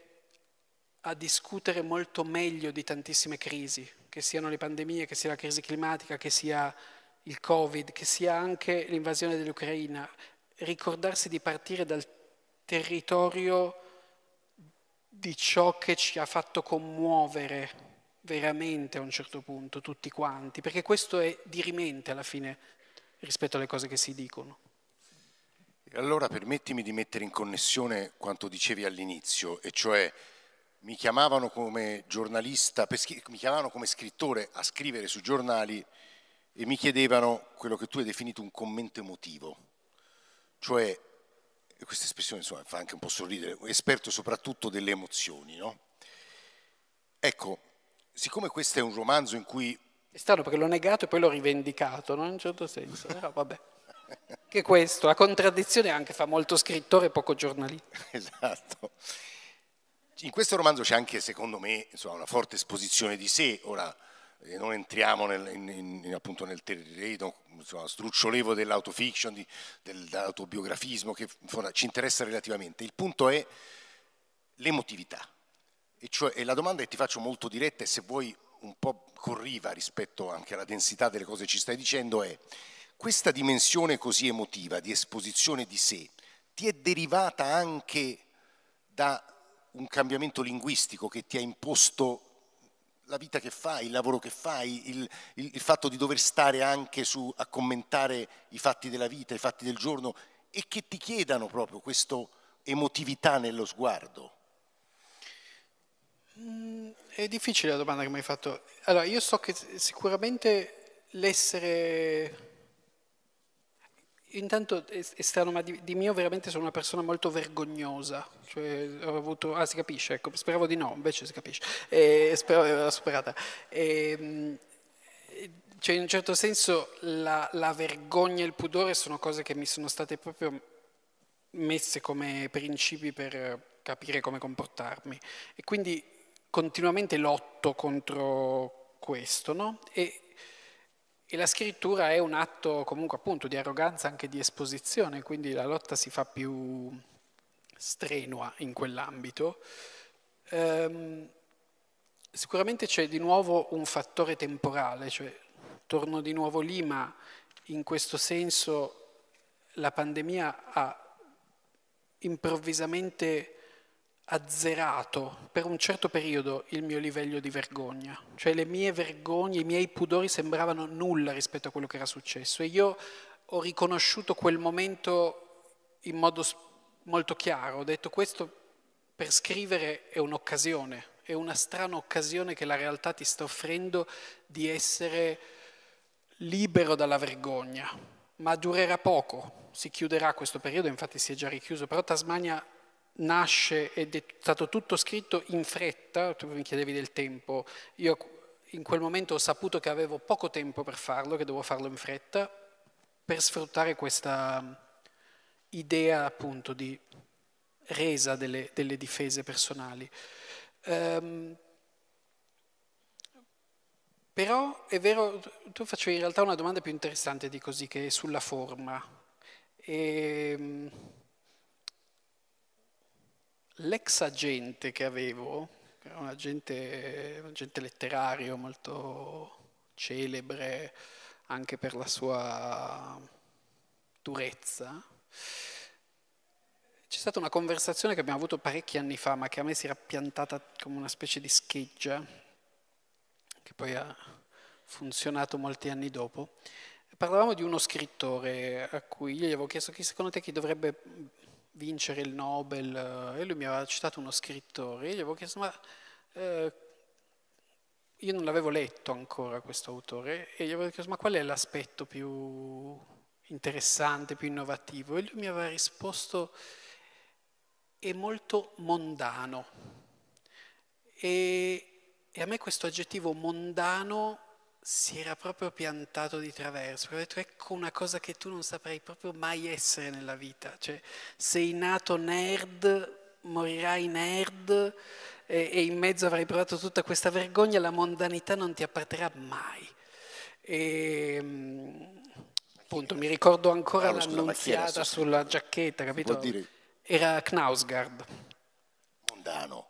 a discutere molto meglio di tantissime crisi, che siano le pandemie, che sia la crisi climatica, che sia il Covid, che sia anche l'invasione dell'Ucraina. Ricordarsi di partire dal territorio di ciò che ci ha fatto commuovere veramente a un certo punto tutti quanti, perché questo è dirimente alla fine rispetto alle cose che si dicono. Allora permettimi di mettere in connessione quanto dicevi all'inizio, e cioè mi chiamavano come giornalista, mi chiamavano come scrittore a scrivere sui giornali e mi chiedevano quello che tu hai definito un commento emotivo, cioè, questa espressione insomma, fa anche un po' sorridere, esperto soprattutto delle emozioni. No? Ecco, siccome questo è un romanzo in cui... È strano perché l'ho negato e poi l'ho rivendicato, no? in un certo senso, però vabbè. Che questo, la contraddizione anche fa molto scrittore e poco giornalista. <laughs> Esatto. In questo romanzo c'è anche, secondo me, insomma, una forte esposizione di sé. Ora eh, non entriamo nel, in, in, appunto nel terreno strucciolevo dell'autofiction, di, dell'autobiografismo, che insomma, ci interessa relativamente. Il punto è l'emotività. E, cioè, e la domanda che ti faccio molto diretta e se vuoi un po' corriva rispetto anche alla densità delle cose che ci stai dicendo è questa dimensione così emotiva di esposizione di sé ti è derivata anche da un cambiamento linguistico che ti ha imposto la vita che fai, il lavoro che fai, il, il, il fatto di dover stare anche su, a commentare i fatti della vita, i fatti del giorno e che ti chiedano proprio questa emotività nello sguardo? Mm, è difficile la domanda che mi hai fatto. Allora, io so che sicuramente l'essere Intanto è, strano, ma di, di, mio veramente sono una persona molto vergognosa, cioè avuto, ah si capisce, ecco, speravo di no, invece si capisce, e speravo di averla superata. E, ehm, cioè in un certo senso la, la vergogna e il pudore sono cose che mi sono state proprio messe come principi per capire come comportarmi e quindi continuamente lotto contro questo, no? E, e la scrittura è un atto comunque appunto di arroganza, anche di esposizione, quindi la lotta si fa più strenua in quell'ambito. Ehm, sicuramente c'è di nuovo un fattore temporale, cioè torno di nuovo lì, ma in questo senso la pandemia ha improvvisamente azzerato per un certo periodo il mio livello di vergogna, cioè le mie vergogne, i miei pudori sembravano nulla rispetto a quello che era successo. E io ho riconosciuto quel momento in modo molto chiaro, ho detto questo per scrivere è un'occasione, è una strana occasione che la realtà ti sta offrendo di essere libero dalla vergogna, ma durerà poco, si chiuderà questo periodo, infatti si è già richiuso, però Tasmania nasce ed è stato tutto scritto in fretta, tu mi chiedevi del tempo, io in quel momento ho saputo che avevo poco tempo per farlo, che dovevo farlo in fretta, per sfruttare questa idea appunto di resa delle, delle difese personali. Um, però è vero, tu facevi in realtà una domanda più interessante di così, che è sulla forma. E, ehm, l'ex agente che avevo, un agente, un agente letterario molto celebre anche per la sua durezza, c'è stata una conversazione che abbiamo avuto parecchi anni fa, ma che a me si era piantata come una specie di scheggia, che poi ha funzionato molti anni dopo. Parlavamo di uno scrittore a cui io gli avevo chiesto chi secondo te chi dovrebbe vincere il Nobel eh, e lui mi aveva citato uno scrittore e gli avevo chiesto ma eh, io non l'avevo letto ancora questo autore e gli avevo chiesto ma qual è l'aspetto più interessante, più innovativo? E lui mi aveva risposto è molto mondano e, e a me questo aggettivo mondano si era proprio piantato di traverso, ho detto ecco una cosa che tu non saprai proprio mai essere nella vita, cioè sei nato nerd, morirai nerd e, e, in mezzo avrai provato tutta questa vergogna, la mondanità non ti apparterà mai. E, ehm, appunto, mi ricordo ancora Paolo, l'annunziata sulla giacchetta, capito? Era Knausgard. Mondano.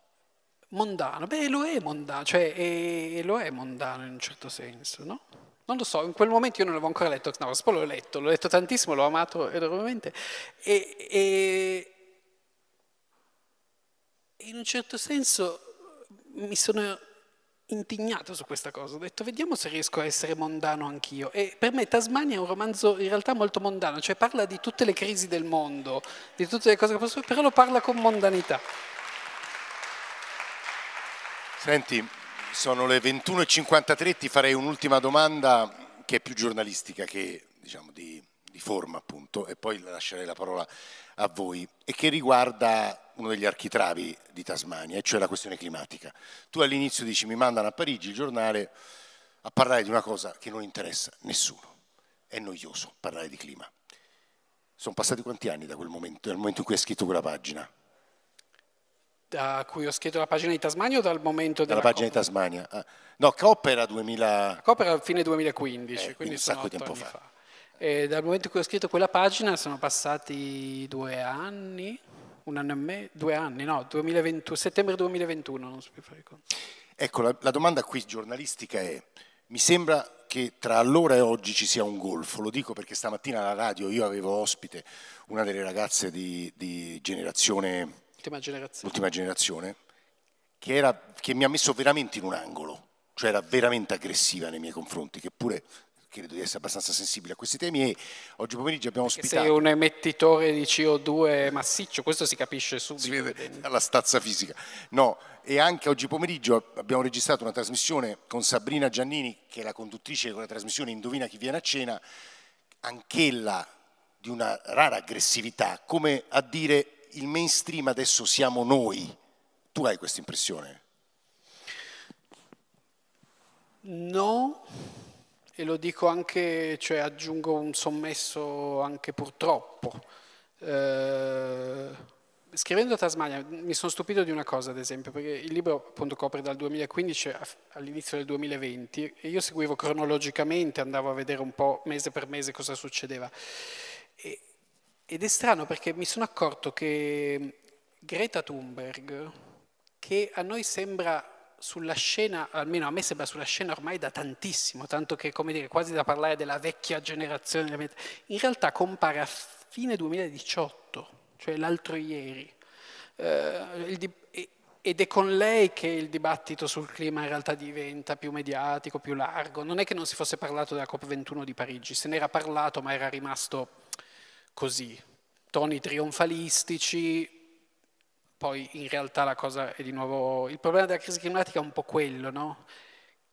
Mondano, beh lo è mondano, cioè è, lo è mondano in un certo senso, no? Non lo so, in quel momento io non avevo ancora letto Knaus, poi l'ho letto, l'ho letto tantissimo, l'ho amato enormemente e, e, in un certo senso mi sono indignato su questa cosa, ho detto vediamo se riesco a essere mondano anch'io e per me Tasmania è un romanzo in realtà molto mondano, cioè parla di tutte le crisi del mondo, di tutte le cose che possono, però lo parla con mondanità. Senti, sono le 21.53, ti farei un'ultima domanda che è più giornalistica che diciamo, di, di, forma appunto e poi lascerei la parola a voi e che riguarda uno degli architravi di Tasmania, cioè la questione climatica. Tu all'inizio dici mi mandano a Parigi il giornale a parlare di una cosa che non interessa nessuno, è noioso parlare di clima. Sono passati quanti anni da quel momento, dal momento in cui hai scritto quella pagina? Da cui ho scritto la pagina di Tasmania o dal momento della Dalla pagina di Tasmania. Ah. No, Coppa era 2000... La Coppa era fine 2015, eh, quindi, quindi un sacco di tempo fa. fa. E dal momento in cui ho scritto quella pagina sono passati due anni, un anno e mezzo, due anni, no, 2020, settembre 2021, non so più fare conto. Ecco, la, la domanda qui giornalistica è, mi sembra che tra allora e oggi ci sia un golfo, lo dico perché stamattina alla radio io avevo ospite una delle ragazze di, di generazione L'ultima generazione. L'ultima generazione che, era, che, mi ha messo veramente in un angolo, cioè era veramente aggressiva nei miei confronti, che pure credo di essere abbastanza sensibile a questi temi e oggi pomeriggio abbiamo Perché ospitato... Sei un emettitore di CO2 massiccio, questo si capisce subito. Si vede dalla stazza fisica. No, e anche oggi pomeriggio abbiamo registrato una trasmissione con Sabrina Giannini, che è la conduttrice di quella trasmissione Indovina chi viene a cena, anch'ella di una rara aggressività, come a dire il mainstream adesso siamo noi. Tu hai questa impressione? No, e lo dico anche, cioè aggiungo un sommesso anche purtroppo. Eh, scrivendo Tasmania mi sono stupito di una cosa, ad esempio, perché il libro appunto copre dal 2015 all'inizio del 2020 e io seguivo cronologicamente, andavo a vedere un po' mese per mese cosa succedeva. Ed è strano perché mi sono accorto che Greta Thunberg, che a noi sembra sulla scena, almeno a me sembra sulla scena ormai da tantissimo, tanto che come dire, quasi da parlare della vecchia generazione, in realtà compare a fine 2018, cioè l'altro ieri. Eh, ed è con lei che il dibattito sul clima in realtà diventa più mediatico, più largo. Non è che non si fosse parlato della COP21 di Parigi, se n'era parlato ma era rimasto così, toni trionfalistici, poi in realtà la cosa è di nuovo... Il problema della crisi climatica è un po' quello, no?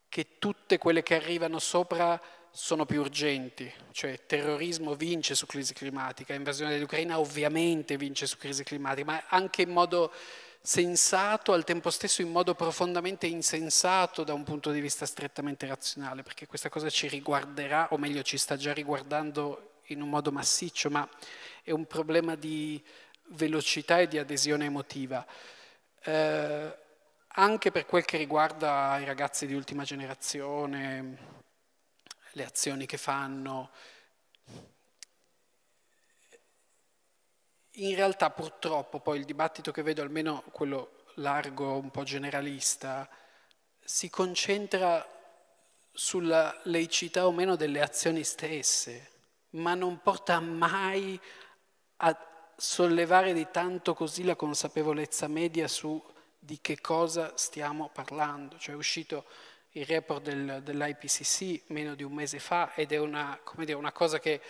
Che tutte quelle che arrivano sopra sono più urgenti, cioè terrorismo vince su crisi climatica, invasione dell'Ucraina ovviamente vince su crisi climatica, ma anche in modo sensato, al tempo stesso in modo profondamente insensato da un punto di vista strettamente razionale, perché questa cosa ci riguarderà, o meglio ci sta già riguardando in un modo massiccio, ma è un problema di velocità e di adesione emotiva. Eh, anche per quel che riguarda i ragazzi di ultima generazione, le azioni che fanno. In realtà purtroppo poi il dibattito che vedo, almeno quello largo, un po' generalista, si concentra sulla laicità o meno delle azioni stesse ma non porta mai a sollevare di tanto così la consapevolezza media su di che cosa stiamo parlando. Cioè è uscito il report del, dell'IPCC meno di un mese fa ed è una, dire, una cosa che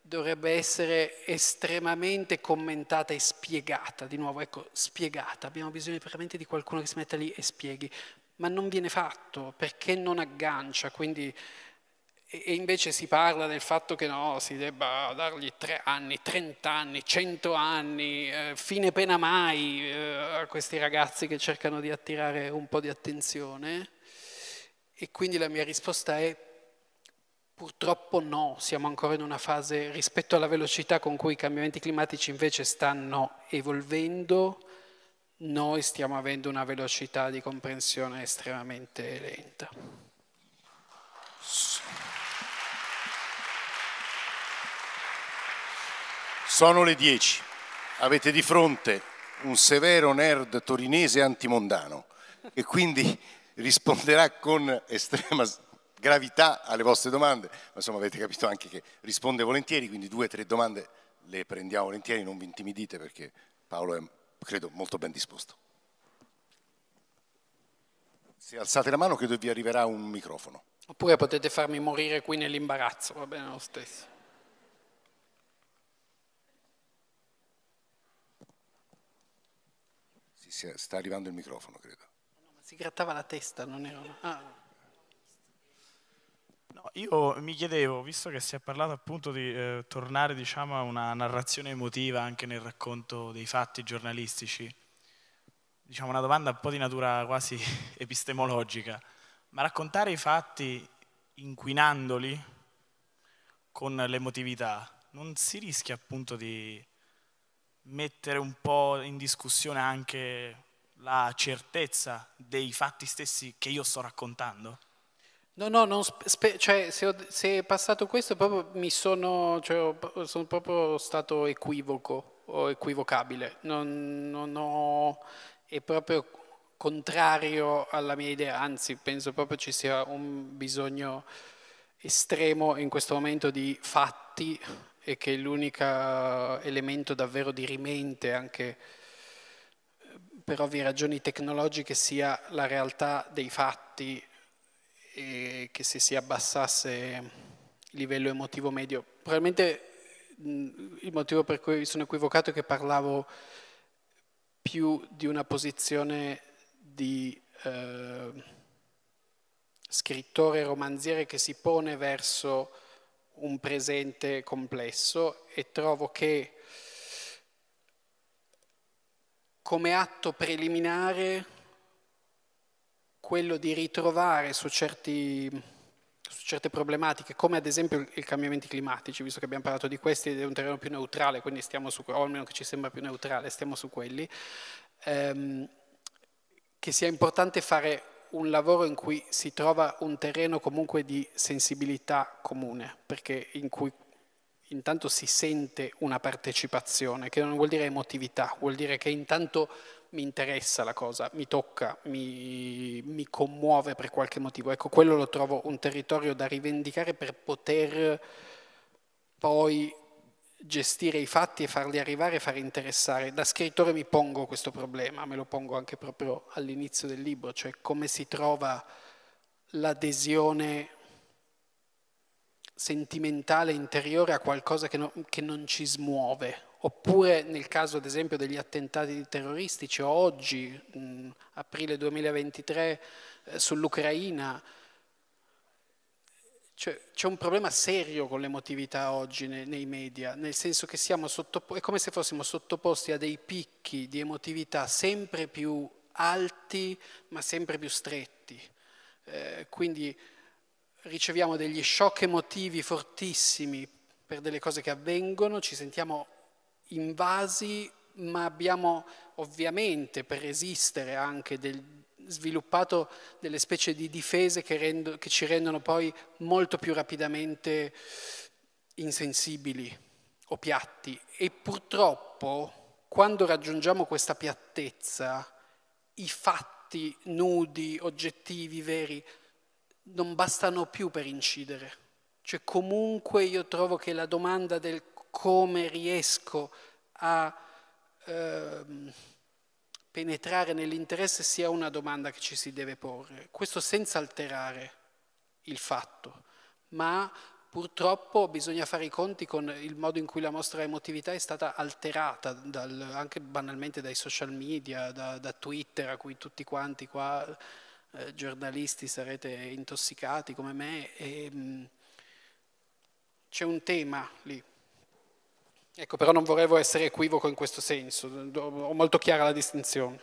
dovrebbe essere estremamente commentata e spiegata. Di nuovo, ecco, spiegata. Abbiamo bisogno veramente di qualcuno che si metta lì e spieghi. Ma non viene fatto perché non aggancia, quindi e invece si parla del fatto che no, si debba dargli tre anni, trent'anni, cento anni, eh, fine pena mai eh, a questi ragazzi che cercano di attirare un po' di attenzione. E quindi la mia risposta è purtroppo no, siamo ancora in una fase rispetto alla velocità con cui i cambiamenti climatici invece stanno evolvendo, noi stiamo avendo una velocità di comprensione estremamente lenta. Sono le 10. Avete di fronte un severo nerd torinese antimondano e quindi <laughs> risponderà con estrema gravità alle vostre domande, ma insomma avete capito anche che risponde volentieri, quindi due o tre domande le prendiamo volentieri, non vi intimidite perché Paolo è, credo, molto ben disposto. Se alzate la mano credo vi arriverà un microfono. Oppure potete farmi morire qui nell'imbarazzo, va bene lo stesso. Sta arrivando il microfono, credo. No, si grattava la testa, non era... Una... Ah. No, io mi chiedevo, visto che si è parlato appunto di eh, tornare diciamo, a una narrazione emotiva anche nel racconto dei fatti giornalistici, diciamo una domanda un po' di natura quasi <laughs> epistemologica, ma raccontare i fatti inquinandoli con l'emotività non si rischia appunto di mettere un po' in discussione anche la certezza dei fatti stessi che io sto raccontando? No, no, non spe- cioè, se, ho, se, è passato questo proprio mi sono, cioè, sono proprio stato equivoco o equivocabile, non, non ho, è proprio contrario alla mia idea, anzi penso proprio ci sia un bisogno estremo in questo momento di fatti e che l'unico elemento davvero di rimente anche per ovvie ragioni tecnologiche sia la realtà dei fatti e che se si abbassasse il livello emotivo medio. Probabilmente il motivo per cui sono equivocato è che parlavo più di una posizione di eh, scrittore romanziere che si pone verso un presente complesso e trovo che come atto preliminare quello di ritrovare su, certi, su, certe problematiche, come ad esempio i cambiamenti climatici, visto che abbiamo parlato di questi ed è un terreno più neutrale, quindi stiamo su, o almeno che ci sembra più neutrale, stiamo su quelli, ehm, che sia importante fare un lavoro in cui si trova un terreno comunque di sensibilità comune, perché in cui intanto si sente una partecipazione, che non vuol dire emotività, vuol dire che intanto mi interessa la cosa, mi tocca, mi, mi, commuove per qualche motivo. Ecco, quello lo trovo un territorio da rivendicare per poter poi gestire i fatti e farli arrivare e far interessare. Da scrittore mi pongo questo problema, me lo pongo anche proprio all'inizio del libro, cioè come si trova l'adesione sentimentale interiore a qualcosa che, no, che non ci smuove, oppure nel caso ad esempio degli attentati terroristici oggi, mh, aprile 2023, eh, sull'Ucraina, cioè, c'è un problema serio con l'emotività oggi nei, nei media, nel senso che sottopo- è come se fossimo sottoposti a dei picchi di emotività sempre più alti ma sempre più stretti. Eh, quindi riceviamo degli shock emotivi fortissimi per delle cose che avvengono, ci sentiamo invasi, ma abbiamo ovviamente per resistere anche del, sviluppato delle specie di difese che, rendo, che ci rendono poi molto più rapidamente insensibili o piatti. E purtroppo quando raggiungiamo questa piattezza, i fatti nudi, oggettivi, veri, non bastano più per incidere. Cioè comunque io trovo che la domanda del come riesco a eh, penetrare nell'interesse sia una domanda che ci si deve porre. Questo senza alterare il fatto, ma purtroppo bisogna fare i conti con il modo in cui la nostra emotività è stata alterata dal, anche banalmente dai social media, da, da Twitter a cui tutti quanti qua eh, giornalisti sarete intossicati come me. E, mh, mm, c'è un tema lì. Ecco, però non vorrei essere equivoco in questo senso, ho molto chiara la distinzione.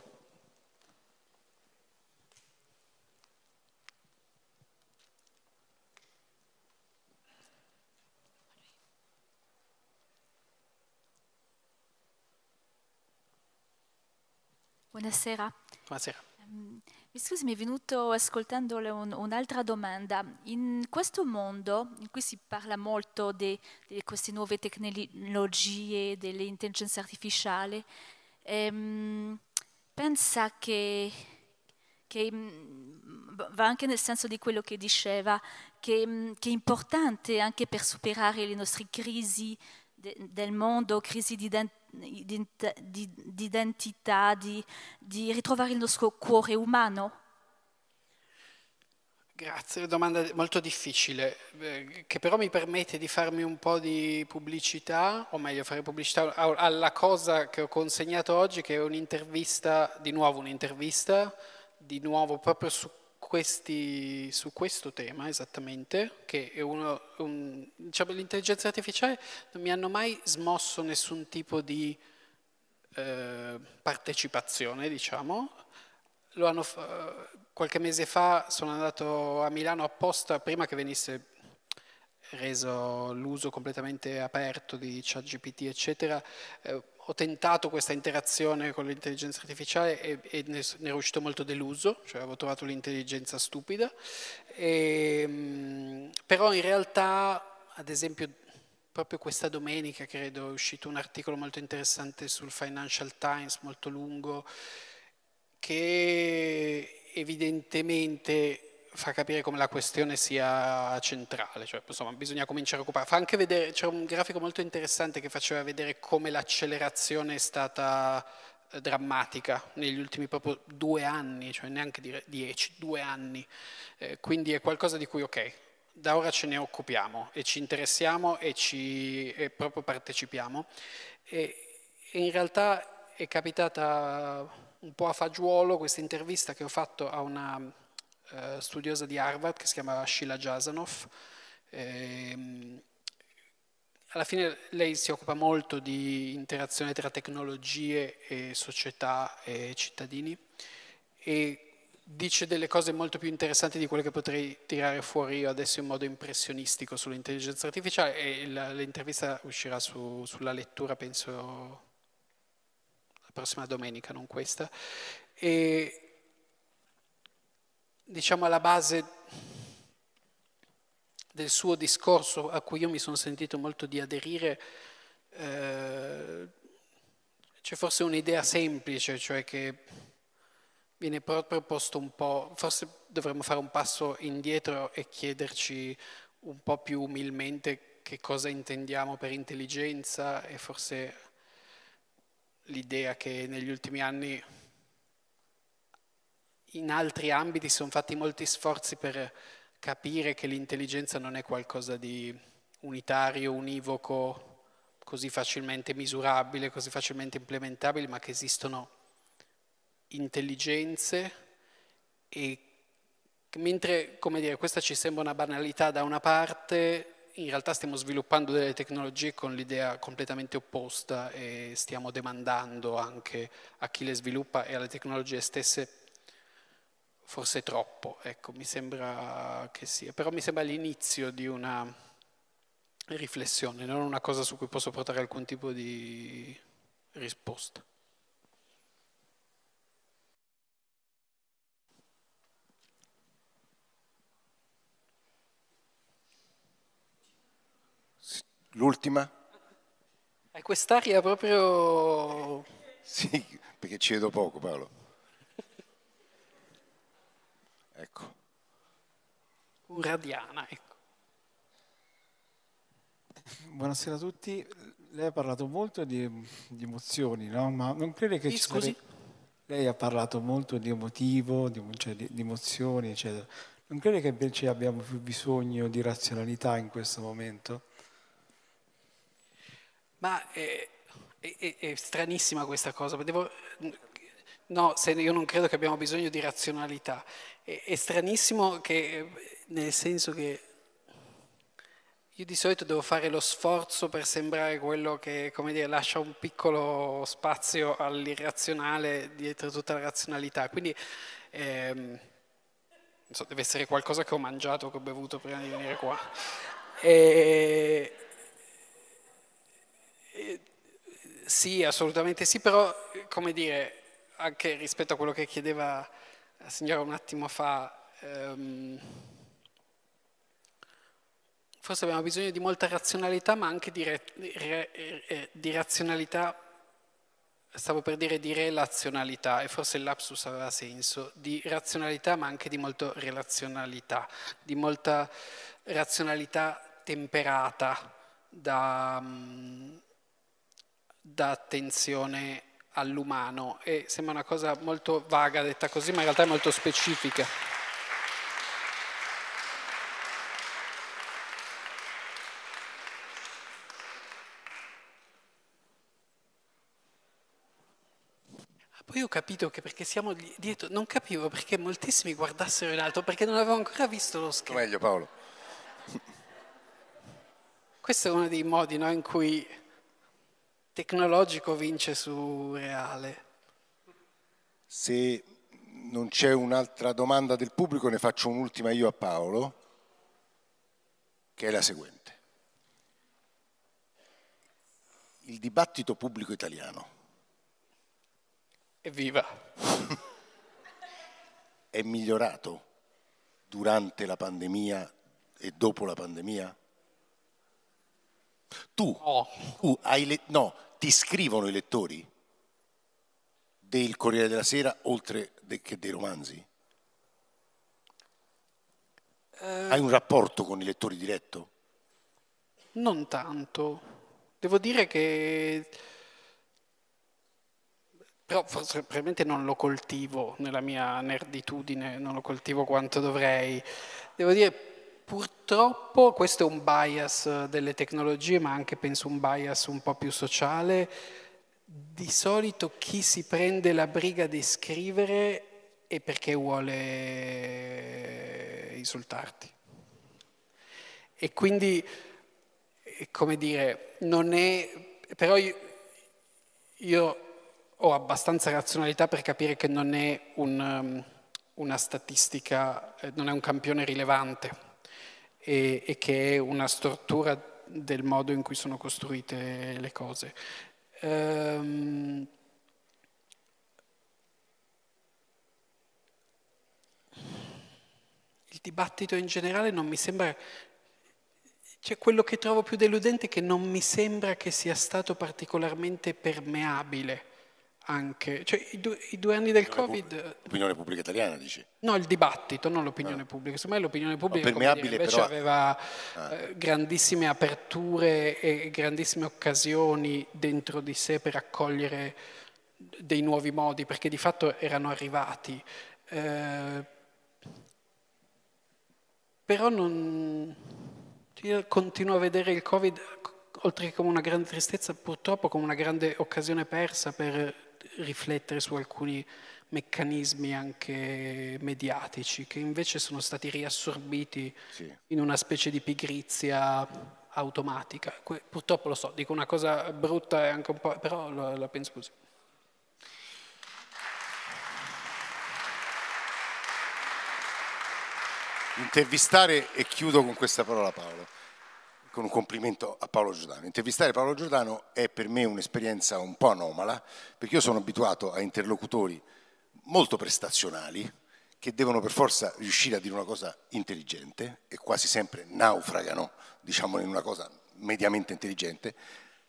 Buonasera. Buonasera. Mi scusi, mi è venuto ascoltandole un, un'altra domanda. In questo mondo in cui si parla molto di, di queste nuove tecnologie, dell'intelligenza artificiale, ehm, pensa che, che, mm, va anche nel senso di quello che diceva, che, mm, che è importante anche per superare le nostre crisi de, del mondo, crisi di identità di, di identità, di, di ritrovare il nostro cuore umano? Grazie, domanda molto difficile, eh, che però mi permette di farmi un po' di pubblicità, o meglio fare pubblicità alla cosa che ho consegnato oggi, che è un'intervista, di nuovo un'intervista, di nuovo proprio su questi, su questo tema esattamente, che è uno, un, diciamo, l'intelligenza artificiale non mi hanno mai smosso nessun tipo di eh, partecipazione, diciamo. Hanno, qualche mese fa sono andato a Milano apposta prima che venisse reso l'uso completamente aperto di ChatGPT, eccetera. Eh, ho tentato questa interazione con l'intelligenza artificiale e, e ne, ne, ero uscito molto deluso, cioè avevo trovato l'intelligenza stupida, e, ehm, però in realtà, ad esempio, proprio questa domenica credo è uscito un articolo molto interessante sul Financial Times, molto lungo, che evidentemente fa capire come la questione sia centrale, cioè insomma bisogna cominciare a occupare. Fa anche vedere, c'era un grafico molto interessante che faceva vedere come l'accelerazione è stata eh, drammatica negli ultimi proprio due anni, cioè neanche dire dieci, due anni. Eh, quindi è qualcosa di cui ok, da ora ce ne occupiamo e ci interessiamo e, ci, e proprio partecipiamo. E, e in realtà è capitata un po' a fagiolo questa intervista che ho fatto a una eh, studiosa di Harvard che si chiama Sheila Jasanoff. Ehm, alla fine lei si occupa molto di interazione tra tecnologie e società e cittadini e dice delle cose molto più interessanti di quelle che potrei tirare fuori io adesso in modo impressionistico sull'intelligenza artificiale e l'intervista uscirà su, sulla lettura penso la prossima domenica, non questa. E diciamo alla base del suo discorso a cui io mi sono sentito molto di aderire, eh, c'è forse un'idea semplice, cioè che viene proprio posto un po', forse dovremmo fare un passo indietro e chiederci un po' più umilmente che cosa intendiamo per intelligenza e forse l'idea che negli ultimi anni in altri ambiti sono fatti molti sforzi per capire che l'intelligenza non è qualcosa di unitario, univoco, così facilmente misurabile, così facilmente implementabile, ma che esistono intelligenze e mentre, come dire, questa ci sembra una banalità da una parte, in realtà stiamo sviluppando delle tecnologie con l'idea completamente opposta e stiamo demandando anche a chi le sviluppa e alle tecnologie stesse forse troppo, ecco, mi sembra che sia, però mi sembra l'inizio di una riflessione, non una cosa su cui posso portare alcun tipo di risposta. L'ultima? Hai quest'aria proprio... Sì, perché ci vedo poco Paolo. Ecco. Uradiana, ecco. <laughs> Buonasera a tutti. Lei ha parlato molto di, di emozioni, no? Ma non crede che sì, ci scusi? Sare... Lei ha parlato molto di emotivo, di, cioè di, di emozioni, eccetera. Non crede che invece abbiamo più bisogno di razionalità in questo momento? Ma è, è, è stranissima questa cosa. Devo, no, io non credo che abbiamo bisogno di razionalità. È, è stranissimo che, nel senso che io di solito devo fare lo sforzo per sembrare quello che, come dire, lascia un piccolo spazio all'irrazionale dietro tutta la razionalità. Quindi ehm, so, deve essere qualcosa che ho mangiato, che ho bevuto prima di venire qua. E, e, sì, assolutamente sì, però, come dire, anche rispetto a quello che chiedeva la signora un attimo fa, ehm, forse abbiamo bisogno di molta razionalità, ma anche di, re, re, re, di razionalità stavo per dire di relazionalità, e forse il lapsus aveva senso, di razionalità ma anche di molta relazionalità, di molta razionalità temperata da, mm, da attenzione all'umano e sembra una cosa molto vaga detta così, ma in realtà è molto specifica. Poi ho capito che perché siamo dietro, non capivo perché moltissimi guardassero in alto, perché non avevo ancora visto lo schermo. Meglio Paolo. Questo è uno dei modi no, in cui tecnologico vince su reale. Se non c'è un'altra domanda del pubblico, ne faccio un'ultima io a Paolo, che è la seguente. Il dibattito pubblico italiano Evviva! È migliorato durante la pandemia e dopo la pandemia? Tu, no. tu hai le, no, ti scrivono i lettori del Corriere della Sera oltre de, che dei romanzi? Eh, hai un rapporto con i lettori diretto? Non tanto. Devo dire che però forse probabilmente non lo coltivo nella mia nerditudine, non lo coltivo quanto dovrei. Devo dire, purtroppo questo è un bias delle tecnologie, ma anche penso un bias un po' più sociale. Di solito chi si prende la briga di scrivere è perché vuole insultarti. E quindi, come dire, non è... Però io, io ho abbastanza razionalità per capire che non è un, um, una statistica, eh, non è un campione rilevante e, e, che è una stortura del modo in cui sono costruite le cose. Um, il dibattito in generale non mi sembra cioè, quello che trovo più deludente è che non mi sembra che sia stato particolarmente permeabile anche, cioè i due, i due anni del Covid... L'opinione pubblica italiana, dici? No, il dibattito, non l'opinione ah. pubblica. Secondo me l'opinione pubblica permeabile, dire, invece però... aveva ah. eh, grandissime aperture e grandissime occasioni dentro di sé per accogliere dei nuovi modi, perché di fatto erano arrivati. Eh, però non... Io continuo a vedere il Covid, oltre che come una grande tristezza, purtroppo come una grande occasione persa per riflettere su alcuni meccanismi anche mediatici che invece sono stati riassorbiti sì. in una specie di pigrizia automatica. Purtroppo lo so, dico una cosa brutta e anche un po', però la, la penso così. Intervistare, e chiudo con questa parola Paolo, con un complimento a Paolo Giordano. Intervistare Paolo Giordano è per me un'esperienza un po' anomala, perché io sono abituato a interlocutori molto prestazionali, che devono per forza riuscire a dire una cosa intelligente e quasi sempre naufragano, diciamo, in una cosa mediamente intelligente.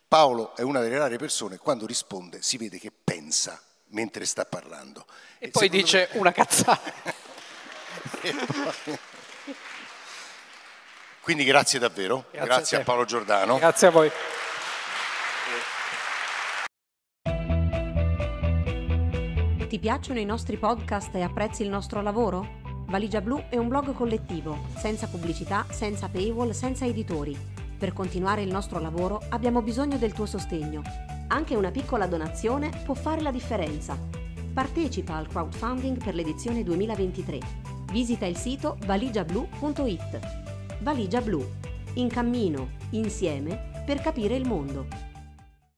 Paolo è una delle rare persone, quando risponde si vede che pensa mentre sta parlando. E, e poi dice me... una cazzata. <laughs> <laughs> Quindi grazie davvero, grazie, grazie a, a Paolo Giordano. Grazie a voi. Ti piacciono i nostri podcast e apprezzi il nostro lavoro? Valigia Blu è un blog collettivo, senza pubblicità, senza paywall, senza editori. Per continuare il nostro lavoro abbiamo bisogno del tuo sostegno. Anche una piccola donazione può fare la differenza. Partecipa al crowdfunding per l'edizione 2023. Visita il sito valigiablu.it Valigia Blu. In cammino, insieme, per capire il mondo.